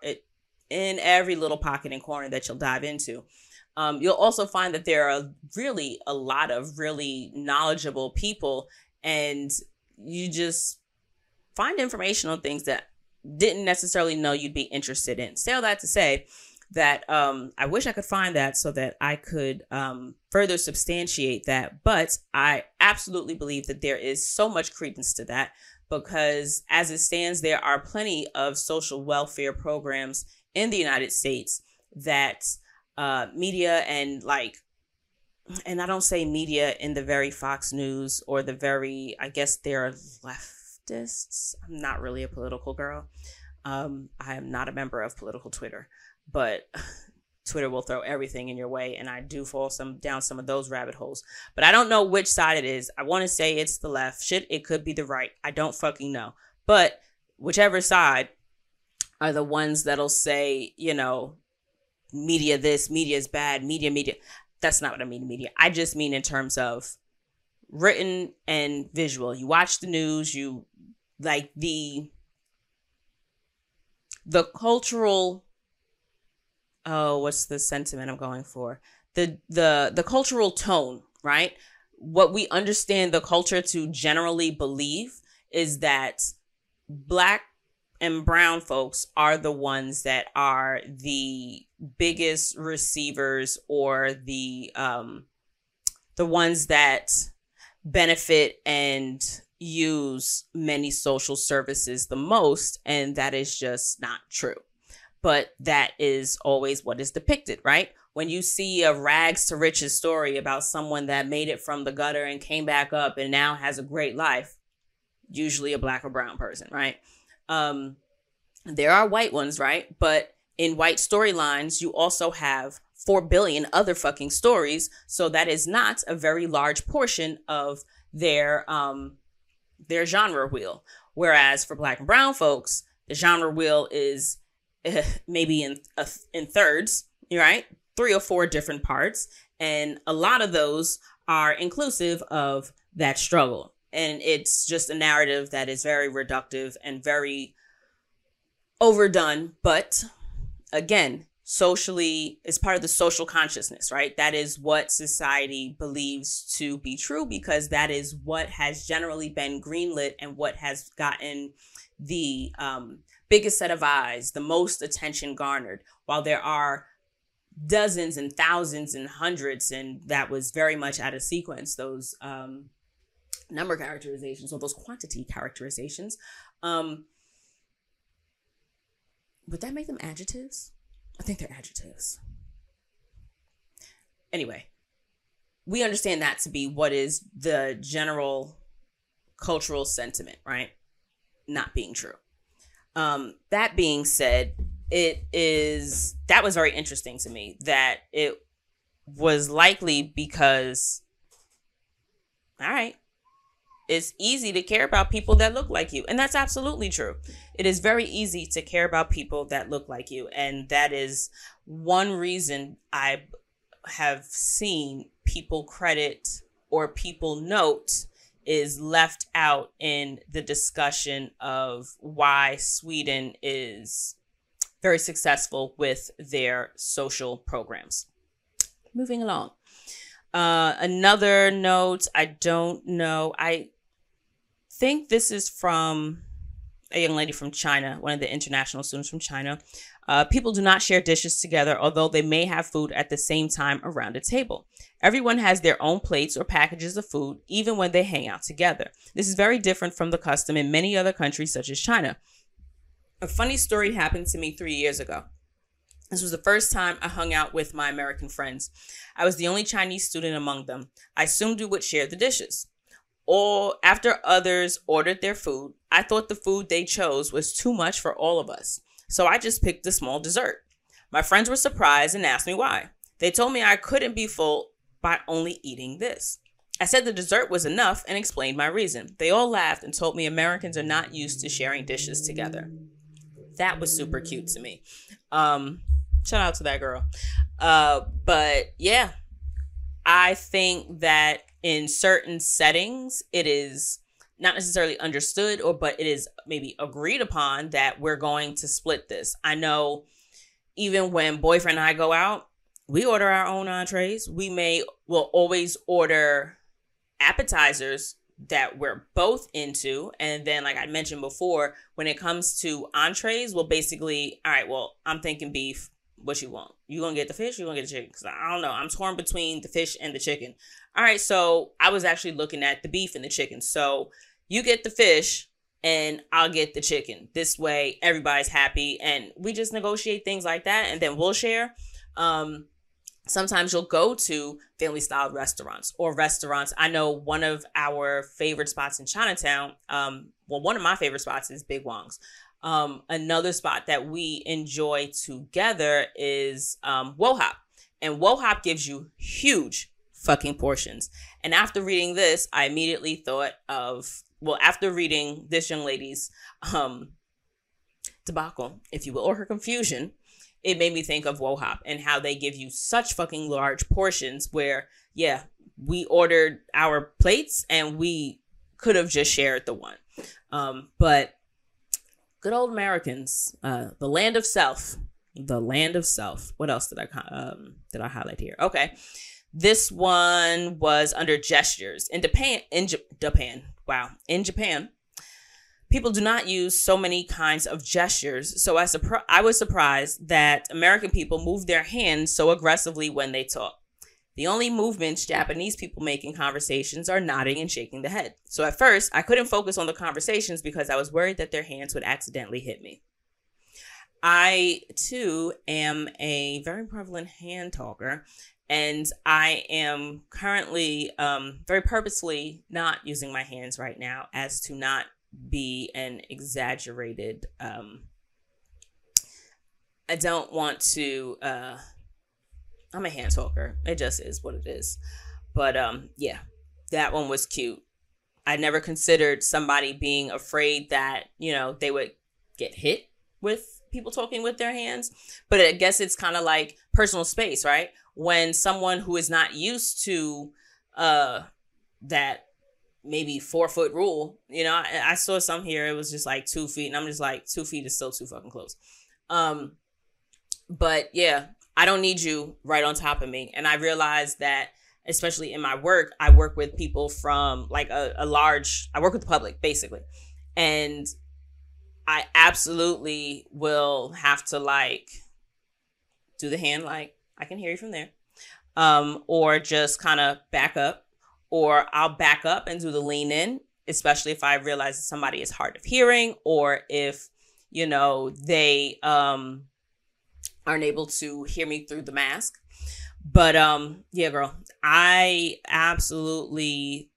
in every little pocket and corner that you'll dive into, um, you'll also find that there are really a lot of really knowledgeable people, and you just find information on things that didn't necessarily know you'd be interested in. Say all that to say that um, I wish I could find that so that I could um, further substantiate that. But I absolutely believe that there is so much credence to that because as it stands, there are plenty of social welfare programs in the United States that uh, media and like and I don't say media in the very Fox News or the very, I guess they're left leftists. I'm not really a political girl. Um, I am not a member of political Twitter, but Twitter will throw everything in your way, and I do fall some down some of those rabbit holes. But I don't know which side it is. I want to say it's the left. Shit, it could be the right. I don't fucking know. But whichever side are the ones that'll say, you know, media this, media is bad, media, media. That's not what I mean, media. I just mean in terms of written and visual. You watch the news, you like the the cultural oh what's the sentiment i'm going for the the the cultural tone right what we understand the culture to generally believe is that black and brown folks are the ones that are the biggest receivers or the um the ones that benefit and use many social services the most and that is just not true. But that is always what is depicted right? When you see a rags to riches story about someone that made it from the gutter and came back up and now has a great life usually a black or brown person right? Um there are white ones right? But in white storylines you also have 4 billion other fucking stories so that is not a very large portion of their um their genre wheel. Whereas for black and brown folks, the genre wheel is uh, maybe in uh, in thirds, right? Three or four different parts, and a lot of those are inclusive of that struggle. And it's just a narrative that is very reductive and very overdone. But again, socially is part of the social consciousness, right? That is what society believes to be true because that is what has generally been greenlit and what has gotten the um, biggest set of eyes, the most attention garnered. While there are dozens and thousands and hundreds, and that was very much out of sequence, those um, number characterizations or those quantity characterizations. Um, would that make them adjectives? I think they're adjectives. Anyway, we understand that to be what is the general cultural sentiment, right? Not being true. Um, that being said, it is that was very interesting to me that it was likely because all right it's easy to care about people that look like you. And that's absolutely true. It is very easy to care about people that look like you. And that is one reason I have seen people credit or people note is left out in the discussion of why Sweden is very successful with their social programs. Moving along. Uh, another note, I don't know. I think this is from a young lady from China, one of the international students from China. Uh, people do not share dishes together, although they may have food at the same time around a table. Everyone has their own plates or packages of food, even when they hang out together. This is very different from the custom in many other countries, such as China. A funny story happened to me three years ago. This was the first time I hung out with my American friends. I was the only Chinese student among them. I assumed we would share the dishes. After others ordered their food, I thought the food they chose was too much for all of us. So I just picked a small dessert. My friends were surprised and asked me why. They told me I couldn't be full by only eating this. I said the dessert was enough and explained my reason. They all laughed and told me Americans are not used to sharing dishes together. That was super cute to me. Um, Shout out to that girl. Uh, but yeah, I think that in certain settings, it is not necessarily understood or but it is maybe agreed upon that we're going to split this. I know even when boyfriend and I go out, we order our own entrees. We may will always order appetizers that we're both into. And then, like I mentioned before, when it comes to entrees, we'll basically, all right, well, I'm thinking beef what you want. You gonna get the fish? You gonna get the chicken? Because I don't know. I'm torn between the fish and the chicken. All right, so I was actually looking at the beef and the chicken. So you get the fish, and I'll get the chicken. This way, everybody's happy, and we just negotiate things like that, and then we'll share. Um, sometimes you'll go to family style restaurants or restaurants. I know one of our favorite spots in Chinatown. Um, well, one of my favorite spots is Big Wong's. Um, another spot that we enjoy together is um, Wo Hop. And Wo Hop gives you huge fucking portions. And after reading this, I immediately thought of, well, after reading this young lady's um, debacle, if you will, or her confusion, it made me think of Wo Hop and how they give you such fucking large portions where, yeah, we ordered our plates and we could have just shared the one. Um, but good old Americans, uh, the land of self, the land of self. What else did I um, did I highlight here? Okay, this one was under gestures in Japan. In Japan, wow, in Japan, people do not use so many kinds of gestures. So I, surpri- I was surprised that American people move their hands so aggressively when they talk. The only movements Japanese people make in conversations are nodding and shaking the head. So at first, I couldn't focus on the conversations because I was worried that their hands would accidentally hit me. I too am a very prevalent hand talker, and I am currently um, very purposely not using my hands right now as to not be an exaggerated um I don't want to uh I'm a hand talker. It just is what it is. But um yeah, that one was cute. I never considered somebody being afraid that, you know, they would get hit with people talking with their hands. But I guess it's kind of like personal space, right? When someone who is not used to uh that maybe four foot rule. You know, I, I, saw some here. It was just like two feet, and I'm just like, two feet is still too fucking close. Um, but yeah, I don't need you right on top of me. And I realized that, especially in my work, I work with people from like a, a large. I work with the public basically, and I absolutely will have to like do the hand like I can hear you from there, um, or just kind of back up or I'll back up and do the lean in, especially if I realize that somebody is hard of hearing or if, you know, they um aren't able to hear me through the mask. But um yeah, girl, I absolutely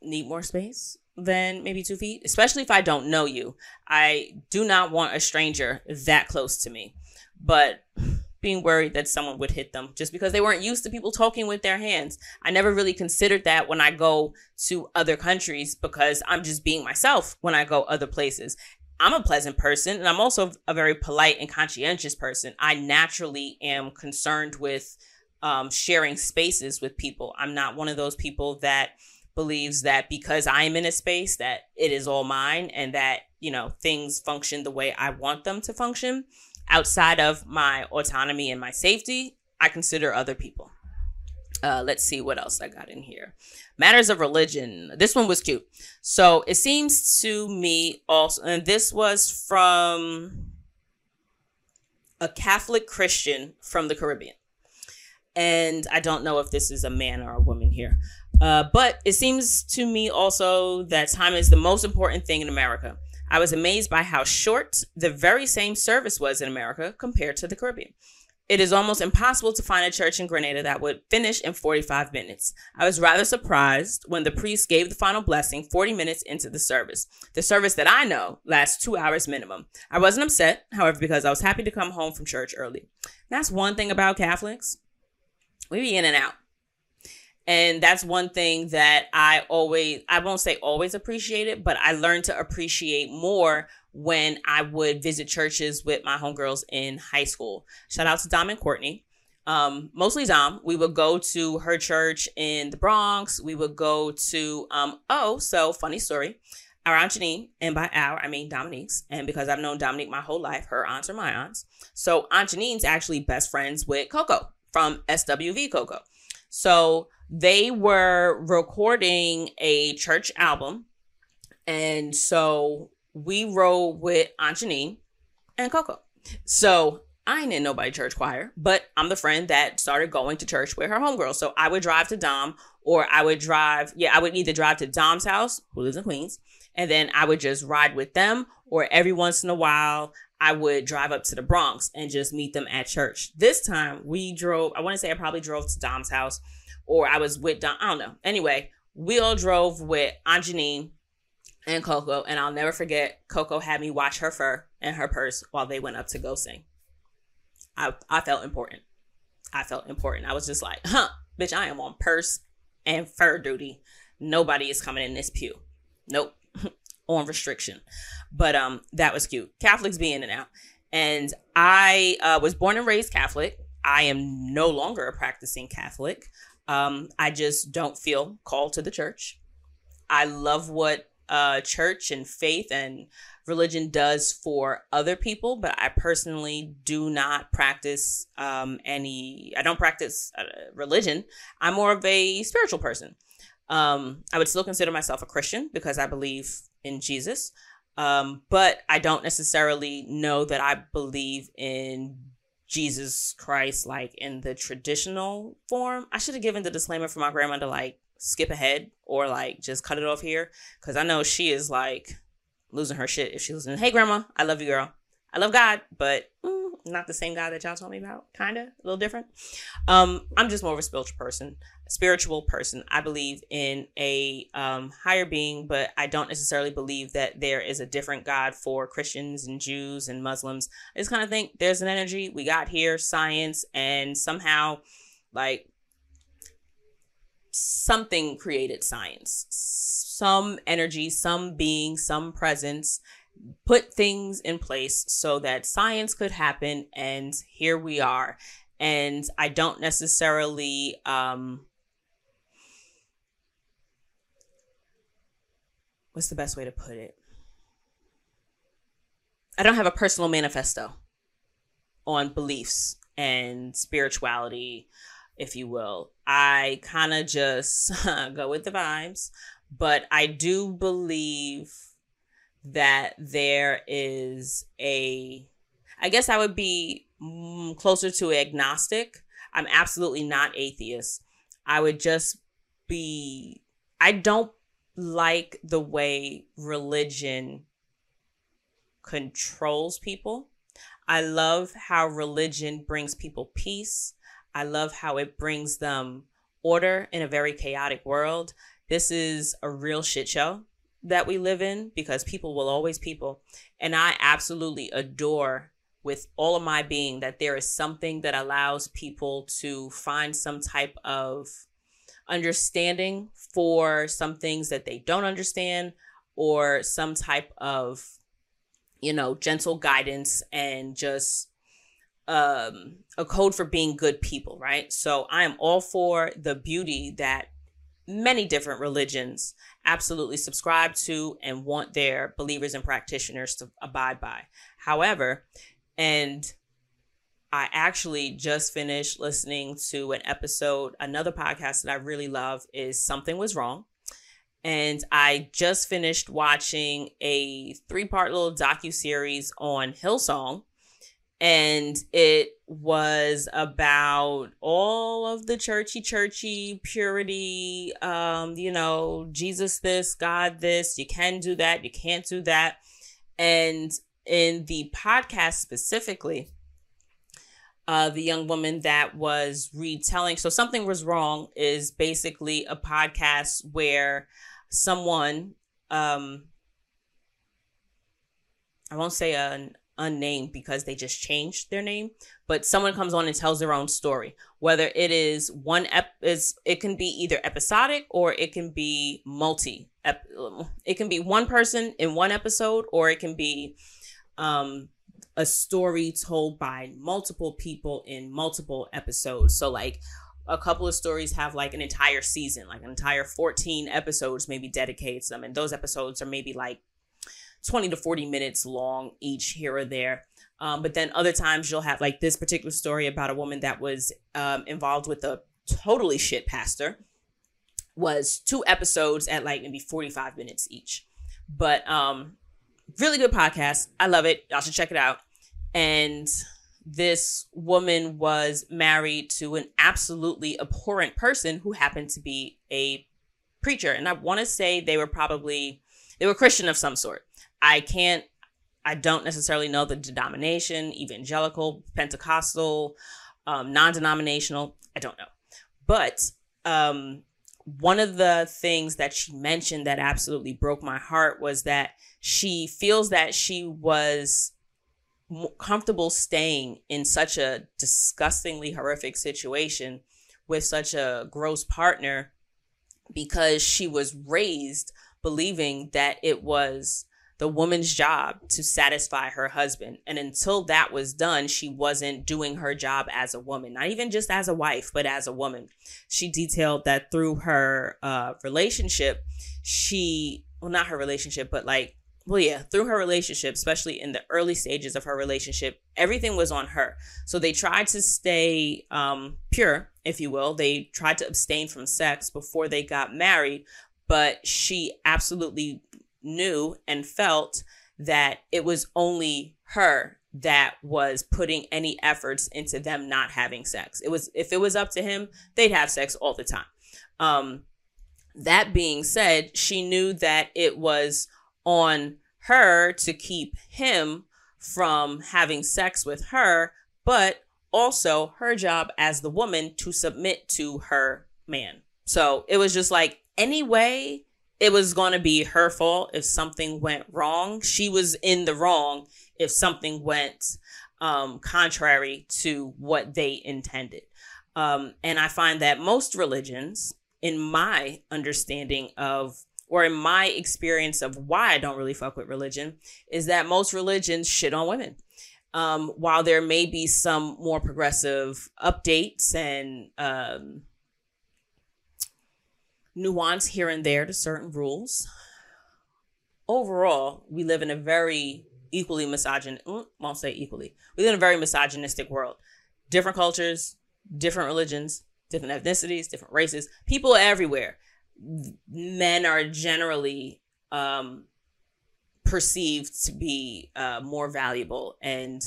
need more space than maybe two feet, especially if I don't know you. I do not want a stranger that close to me. But being worried that someone would hit them just because they weren't used to people talking with their hands. I never really considered that when I go to other countries because I'm just being myself when I go other places. I'm a pleasant person and I'm also a very polite and conscientious person. I naturally am concerned with um, sharing spaces with people. I'm not one of those people that believes that because I'm in a space that it is all mine and that, you know, things function the way I want them to function outside of my autonomy and my safety, I consider other people. Uh, let's see what else I got in here. Matters of religion. This one was cute. So it seems to me also, and this was from a Catholic Christian from the Caribbean. And I don't know if this is a man or a woman here. Uh, but it seems to me also that time is the most important thing in America. I was amazed by how short the very same service was in America compared to the Caribbean. It is almost impossible to find a church in Grenada that would finish in 45 minutes. I was rather surprised when the priest gave the final blessing 40 minutes into the service. The service that I know lasts two hours minimum. I wasn't upset, however, because I was happy to come home from church early. That's one thing about Catholics. We be in and out. And that's one thing that I always, I won't say always appreciate it, but I learned to appreciate more when I would visit churches with my homegirls in high school. Shout out to Dom and Courtney. Um, mostly Dom. We would go to her church in the Bronx. We would go to, um, oh, so funny story. Our Aunt Janine, and by our, I mean Dominique's. And because I've known Dominique my whole life, her aunts are my aunts. So Aunt Janine's actually best friends with Coko from SWV Coko. So they were recording a church album. And so we rode with Aunt Janine and Coko. So I ain't in nobody church choir, but I'm the friend that started going to church with her homegirl. So I would drive to Dom, or I would drive, yeah, I would either drive to Dom's house, who lives in Queens, and then I would just ride with them, or every once in a while, I would drive up to the Bronx and just meet them at church. This time we drove, I want to say I probably drove to Dom's house or I was with Don. I don't know. Anyway, we all drove with Aunt Janine and Coko, and I'll never forget. Coko had me watch her fur and her purse while they went up to go sing. I I felt important. I felt important. I was just like, huh, bitch, I am on purse and fur duty. Nobody is coming in this pew. Nope. on restriction. But um that was cute. Catholics be in and out. And I uh, was born and raised Catholic. I am no longer a practicing Catholic. Um, I just don't feel called to the church. I love what uh, church and faith and religion does for other people, but I personally do not practice um, any, I don't practice uh, religion. I'm more of a spiritual person. Um, I would still consider myself a Christian because I believe in Jesus. Um, but I don't necessarily know that I believe in Jesus Christ like in the traditional form. I should have given the disclaimer for my grandma to like skip ahead or like just cut it off here because I know she is like losing her shit if she listens. Hey, grandma, I love you, girl. I love God, but mm, not the same guy that y'all told me about. Kinda, a little different. Um, I'm just more of a spiritual person. Spiritual person. I believe in a um, higher being, but I don't necessarily believe that there is a different God for Christians and Jews and Muslims. I just kind of think there's an energy we got here, science, and somehow, like something created science. Some energy, some being, some presence put things in place so that science could happen and here we are. And i don't necessarily um what's the best way to put it? I don't have a personal manifesto on beliefs and spirituality if you will. I kind of just go with the vibes but i do believe that there is a I guess I would be mm, closer to agnostic. I'm absolutely not atheist. I would just be I don't like the way religion controls people. I love how religion brings people peace. I love how it brings them order in a very chaotic world. This is a real shit show that we live in because people will always people. And I absolutely adore with all of my being that there is something that allows people to find some type of understanding for some things that they don't understand or some type of you know gentle guidance and just um a code for being good people right so i am all for the beauty that many different religions absolutely subscribe to and want their believers and practitioners to abide by. However, and I actually just finished listening to an episode, another podcast that I really love is Something Was Wrong. And I just finished watching a three part little docu series on Hillsong and it was about all of the churchy churchy purity um you know jesus this god this you can do that you can't do that. And in the podcast specifically uh the young woman that was retelling so something was wrong is basically a podcast where someone um I won't say an unnamed because they just changed their name but someone comes on and tells their own story. Whether it is one ep is it can be either episodic or it can be multi ep- it can be one person in one episode or it can be um a story told by multiple people in multiple episodes. So like a couple of stories have like an entire season like an entire 14 episodes maybe dedicates them and those episodes are maybe like 20 to 40 minutes long each here or there. Um, but then other times you'll have like this particular story about a woman that was um, involved with a totally shit pastor was two episodes at like maybe 45 minutes each. But um really good podcast. I love it. Y'all should check it out. And this woman was married to an absolutely abhorrent person who happened to be a preacher. And I want to say they were probably they were Christian of some sort. I can't, I don't necessarily know the denomination, evangelical, Pentecostal, um, non denominational. I don't know. But um, one of the things that she mentioned that absolutely broke my heart was that she feels that she was comfortable staying in such a disgustingly horrific situation with such a gross partner because she was raised believing that it was the woman's job to satisfy her husband. And until that was done, she wasn't doing her job as a woman, not even just as a wife, but as a woman. She detailed that through her uh, relationship, she well, not her relationship, but like, well, yeah, through her relationship, especially in the early stages of her relationship, everything was on her. So they tried to stay um, pure, if you will. They tried to abstain from sex before they got married, but she absolutely knew and felt that it was only her that was putting any efforts into them not having sex. It was if it was up to him, they'd have sex all the time. Um that being said, she knew that it was on her to keep him from having sex with her, but also her job as the woman to submit to her man. So it was just like, anyway, it was going to be her fault if something went wrong. She was in the wrong if something went um, contrary to what they intended. Um, and I find that most religions, in my understanding of or in my experience of why I don't really fuck with religion, is that most religions shit on women. Um, while there may be some more progressive updates and um, nuance here and there to certain rules, overall, we live in a very equally misogyn mm, won't say equally. We live in a very misogynistic world. Different cultures, different religions, different ethnicities, different races, people everywhere. Men are generally um, perceived to be uh, more valuable and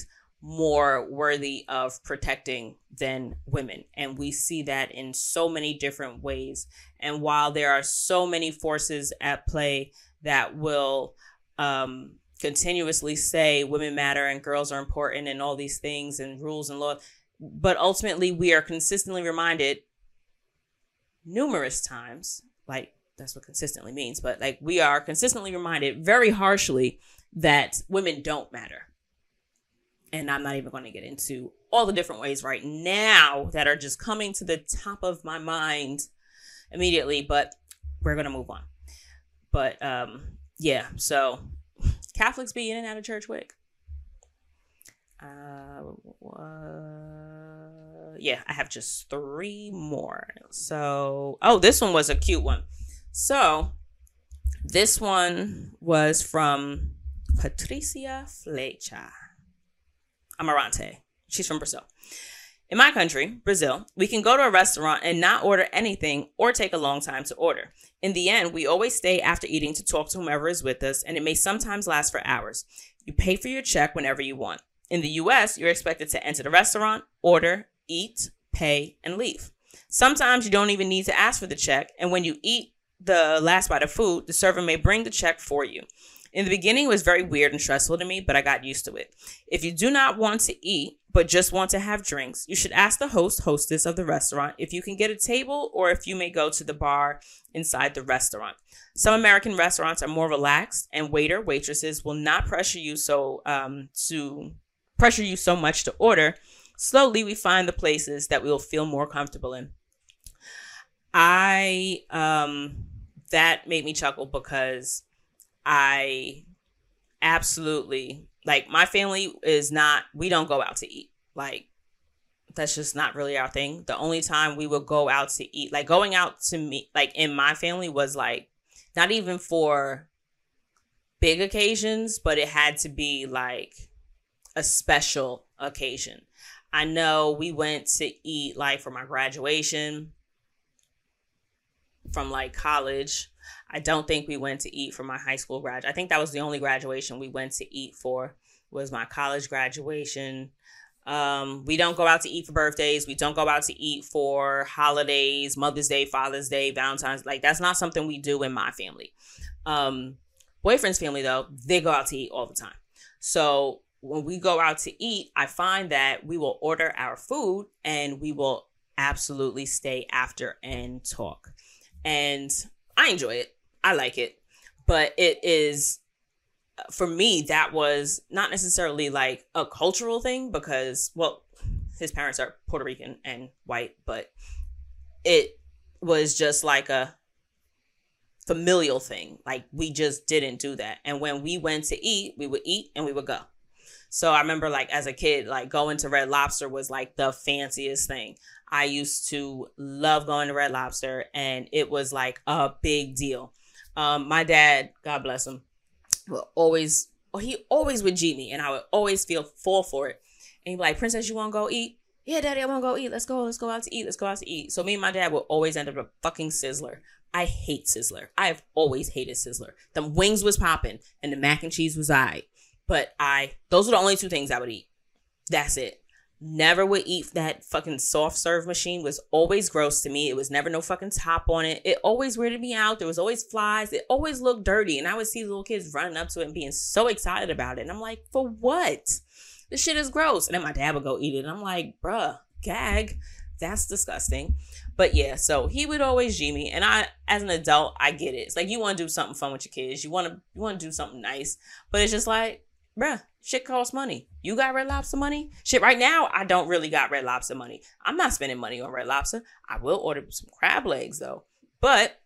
more worthy of protecting than women. And we see that in so many different ways. And while there are so many forces at play that will um, continuously say women matter and girls are important and all these things and rules and law, but ultimately we are consistently reminded numerous times, like that's what consistently means, but like we are consistently reminded very harshly that women don't matter. And I'm not even going to get into all the different ways right now that are just coming to the top of my mind immediately, but we're going to move on. But um yeah, so Catholics be in and out of church quick. Uh, uh, yeah, I have just three more. So, oh, this one was a cute one. So, this one was from Patricia Flecha Amarante. She's from Brazil. In my country, Brazil, we can go to a restaurant and not order anything or take a long time to order. In the end, we always stay after eating to talk to whomever is with us, and it may sometimes last for hours. You pay for your check whenever you want. In the US, you're expected to enter the restaurant, order, eat, pay, and leave. Sometimes you don't even need to ask for the check, and when you eat the last bite of food, the server may bring the check for you. In the beginning, it was very weird and stressful to me, but I got used to it. If you do not want to eat, but just want to have drinks, you should ask the host, hostess of the restaurant if you can get a table or if you may go to the bar inside the restaurant. Some American restaurants are more relaxed, and waiter, waitresses will not pressure you so um, to pressure you so much to order. Slowly, we find the places that we will feel more comfortable in. I um, that made me chuckle because I absolutely like my family is not we don't go out to eat. Like that's just not really our thing. The only time we would go out to eat, like going out to meet like in my family was like not even for big occasions, but it had to be like a special occasion. I know we went to eat like for my graduation from like college I don't think we went to eat for my high school grad. I think that was the only graduation we went to eat for was my college graduation. Um, we don't go out to eat for birthdays. We don't go out to eat for holidays, Mother's Day, Father's Day, Valentine's. Like that's not something we do in my family. Um, boyfriend's family though, they go out to eat all the time. So when we go out to eat, I find that we will order our food and we will absolutely stay after and talk. And I enjoy it. I like it, but it is for me that was not necessarily like a cultural thing because well his parents are Puerto Rican and white, but it was just like a familial thing. Like we just didn't do that. And when we went to eat, we would eat and we would go. So I remember like as a kid, like going to Red Lobster was like the fanciest thing. I used to love going to Red Lobster and it was like a big deal. Um, my dad, God bless him, will always, he always would G me, and I would always feel full for it. And he'd be like, Princess, you want to go eat? Yeah, daddy, I want to go eat. Let's go. Let's go out to eat. Let's go out to eat. So me and my dad would always end up a fucking sizzler. I hate Sizzler. I have always hated Sizzler. The wings was popping and the mac and cheese was I. But I, those are the only two things I would eat. That's it. Never would eat that fucking soft serve machine. Was always gross to me. It was never no fucking top on it. It always weirded me out. There was always flies. It always looked dirty, and I would see little kids running up to it and being so excited about it. And I'm like, for what? This shit is gross. And then my dad would go eat it, and I'm like, bruh, gag. That's disgusting. But yeah, so he would always G me, and I, as an adult, I get it. It's like you want to do something fun with your kids. You want to, you want to do something nice, but it's just like, bruh, shit costs money. You got Red Lobster money? Shit, right now I don't really got Red Lobster money. I'm not spending money on Red Lobster. I will order some crab legs though, but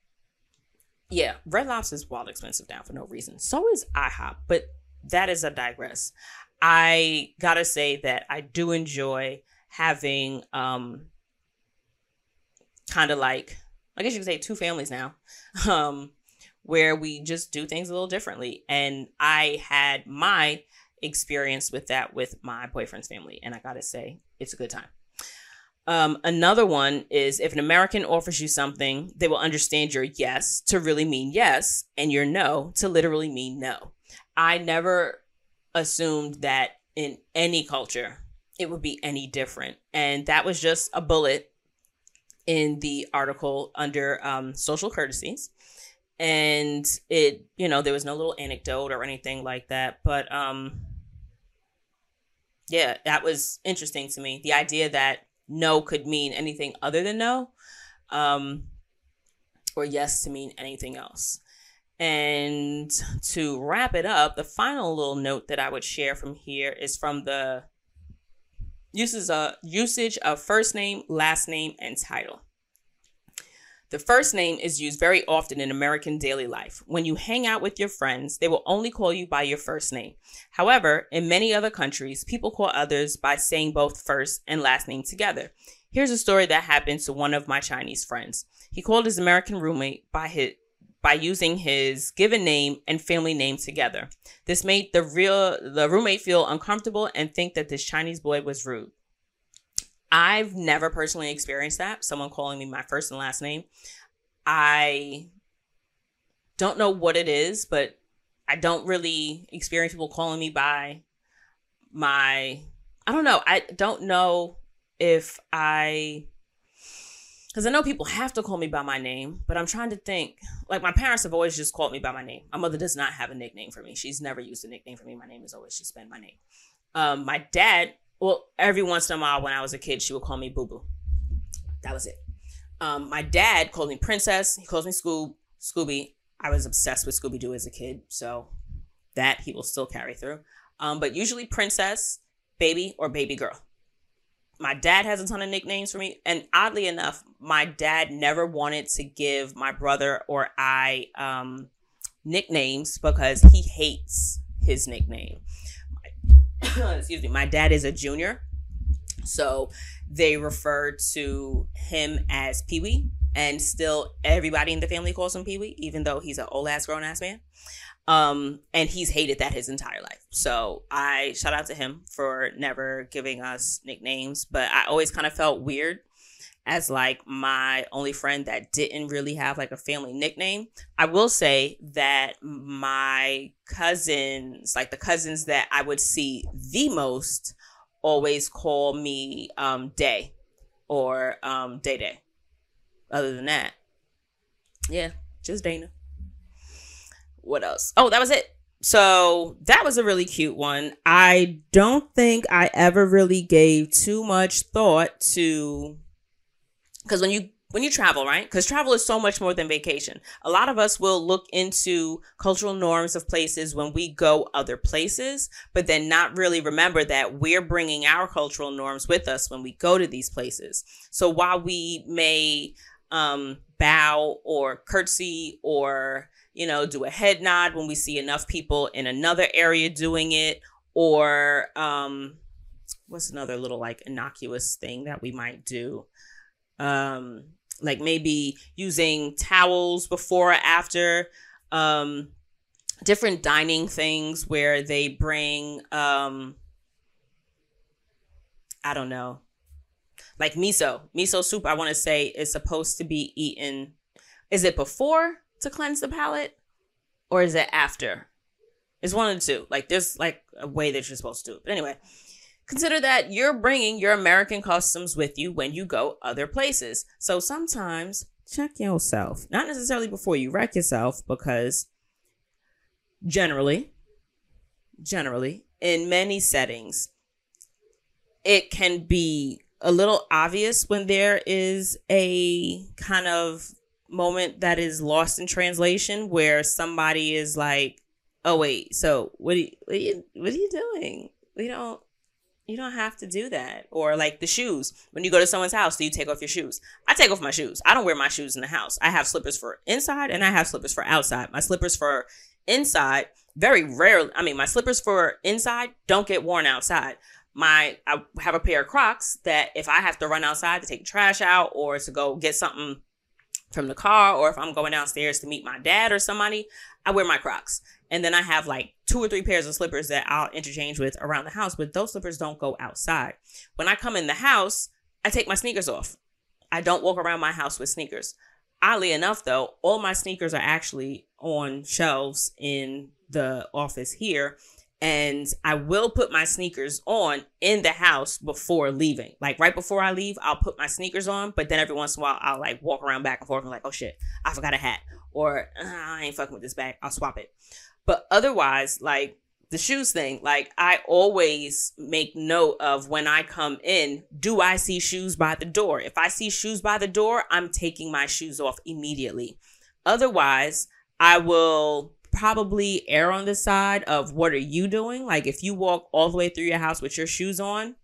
yeah, Red Lobster is wild expensive now for no reason. So is IHOP, but that is a digress. I gotta say that I do enjoy having um kind of like I guess you could say two families now. Um where we just do things a little differently. And I had my experience with that with my boyfriend's family. And I gotta say, it's a good time. Um, another one is if an American offers you something, they will understand your yes to really mean yes and your no to literally mean no. I never assumed that in any culture it would be any different. And that was just a bullet in the article under um, social courtesies and it you know there was no little anecdote or anything like that but um yeah that was interesting to me. The idea that no could mean anything other than no um or yes to mean anything else. And to wrap it up the final little note that i would share from here is from the uses a usage of first name last name and title the first name is used very often in American daily life. When you hang out with your friends, they will only call you by your first name. However, in many other countries, people call others by saying both first and last name together. Here's a story that happened to one of my Chinese friends. He called his American roommate by his by using his given name and family name together. This made the real the roommate feel uncomfortable and think that this Chinese boy was rude. I've never personally experienced that. Someone calling me my first and last name. I don't know what it is, but I don't really experience people calling me by my I don't know. I don't know if I because I know people have to call me by my name, but I'm trying to think. Like my parents have always just called me by my name. My mother does not have a nickname for me. She's never used a nickname for me. My name is always just been my name. Um, my dad well, every once in a while when I was a kid, she would call me Boo Boo. That was it. Um, my dad called me Princess. He calls me Scoob, Scooby. I was obsessed with Scooby Doo as a kid, so that he will still carry through. Um, but usually Princess, Baby, or Baby Girl. My dad has a ton of nicknames for me, and oddly enough, my dad never wanted to give my brother or I um, nicknames because he hates his nickname. excuse me, my dad is a junior. So they refer to him as Pee Wee, and still everybody in the family calls him Pee Wee, even though he's an old ass grown ass man. Um, and he's hated that his entire life. So I shout out to him for never giving us nicknames, but I always kind of felt weird as like my only friend that didn't really have like a family nickname. I will say that my cousins, like the cousins that I would see the most, always call me um, Day or um, Day Day. Other than that, yeah, just Dana. What else? Oh, that was it. So that was a really cute one. I don't think I ever really gave too much thought to because when you when you travel, right? Because travel is so much more than vacation. A lot of us will look into cultural norms of places when we go other places, but then not really remember that we're bringing our cultural norms with us when we go to these places. So while we may um, bow or curtsy or, you know, do a head nod when we see enough people in another area doing it, or um, what's another little like innocuous thing that we might do? Um, like maybe using towels before or after um, different dining things where they bring, um, I don't know, like miso. Miso soup, I want to say, is supposed to be eaten. Is it before to cleanse the palate or is it after? It's one of the two. Like, there's like a way that you're supposed to do it. But anyway, consider that you're bringing your American customs with you when you go other places. So sometimes check yourself. Not necessarily before you wreck yourself, because generally, generally, in many settings, it can be a little obvious when there is a kind of moment that is lost in translation where somebody is like, "Oh wait, so what are you, what are you, what are you doing? We don't you don't have to do that. Or like the shoes. When you go to someone's house, do you take off your shoes? I take off my shoes. I don't wear my shoes in the house. I have slippers for inside and I have slippers for outside. My slippers for inside, very rarely, I mean, my slippers for inside don't get worn outside. My, I have a pair of Crocs that if I have to run outside to take trash out or to go get something from the car or if I'm going downstairs to meet my dad or somebody, I wear my Crocs. And then I have like two or three pairs of slippers that I'll interchange with around the house, but those slippers don't go outside. When I come in the house, I take my sneakers off. I don't walk around my house with sneakers. Oddly enough, though, all my sneakers are actually on shelves in the office here. And I will put my sneakers on in the house before leaving. Like right before I leave, I'll put my sneakers on, but then every once in a while, I'll like walk around back and forth and like, oh shit, I forgot a hat. Or uh, I ain't fucking with this bag. I'll swap it. But otherwise, like the shoes thing, like I always make note of when I come in, do I see shoes by the door? If I see shoes by the door, I'm taking my shoes off immediately. Otherwise, I will probably err on the side of what are you doing? Like if you walk all the way through your house with your shoes on,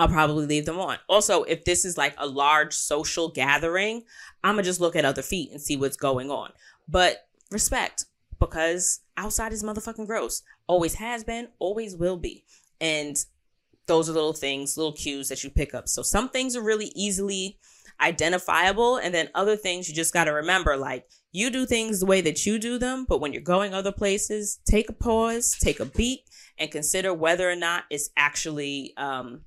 I'll probably leave them on. Also, if this is like a large social gathering, I'm gonna just look at other feet and see what's going on. But respect because outside is motherfucking gross. Always has been, always will be. And those are little things, little cues that you pick up. So some things are really easily identifiable. And then other things you just got to remember like you do things the way that you do them. But when you're going other places, take a pause, take a beat, and consider whether or not it's actually, um,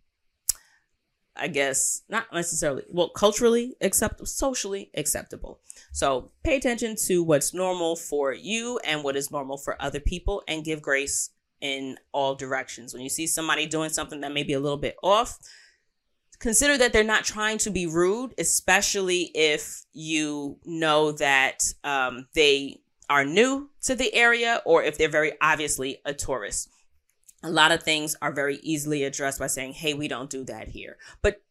I guess, not necessarily, well, culturally acceptable, socially acceptable. So pay attention to what's normal for you and what is normal for other people and give grace in all directions. When you see somebody doing something that may be a little bit off, consider that they're not trying to be rude, especially if you know that um, they are new to the area or if they're very obviously a tourist a lot of things are very easily addressed by saying, hey, we don't do that here. But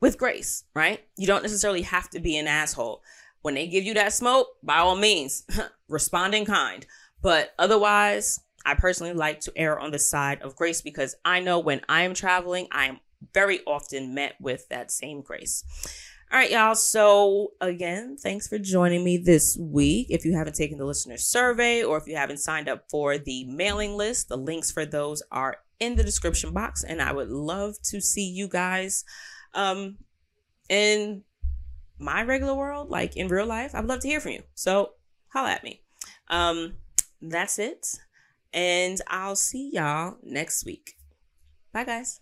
with grace, right? You don't necessarily have to be an asshole. When they give you that smoke, by all means, respond in kind. But otherwise, I personally like to err on the side of grace because I know when I am traveling, I am very often met with that same grace. All right, y'all. So, again, thanks for joining me this week. If you haven't taken the listener survey or if you haven't signed up for the mailing list, the links for those are in the description box. And I would love to see you guys um, in my regular world, like in real life. I would love to hear from you. So, holla at me. Um, that's it. And I'll see y'all next week. Bye, guys.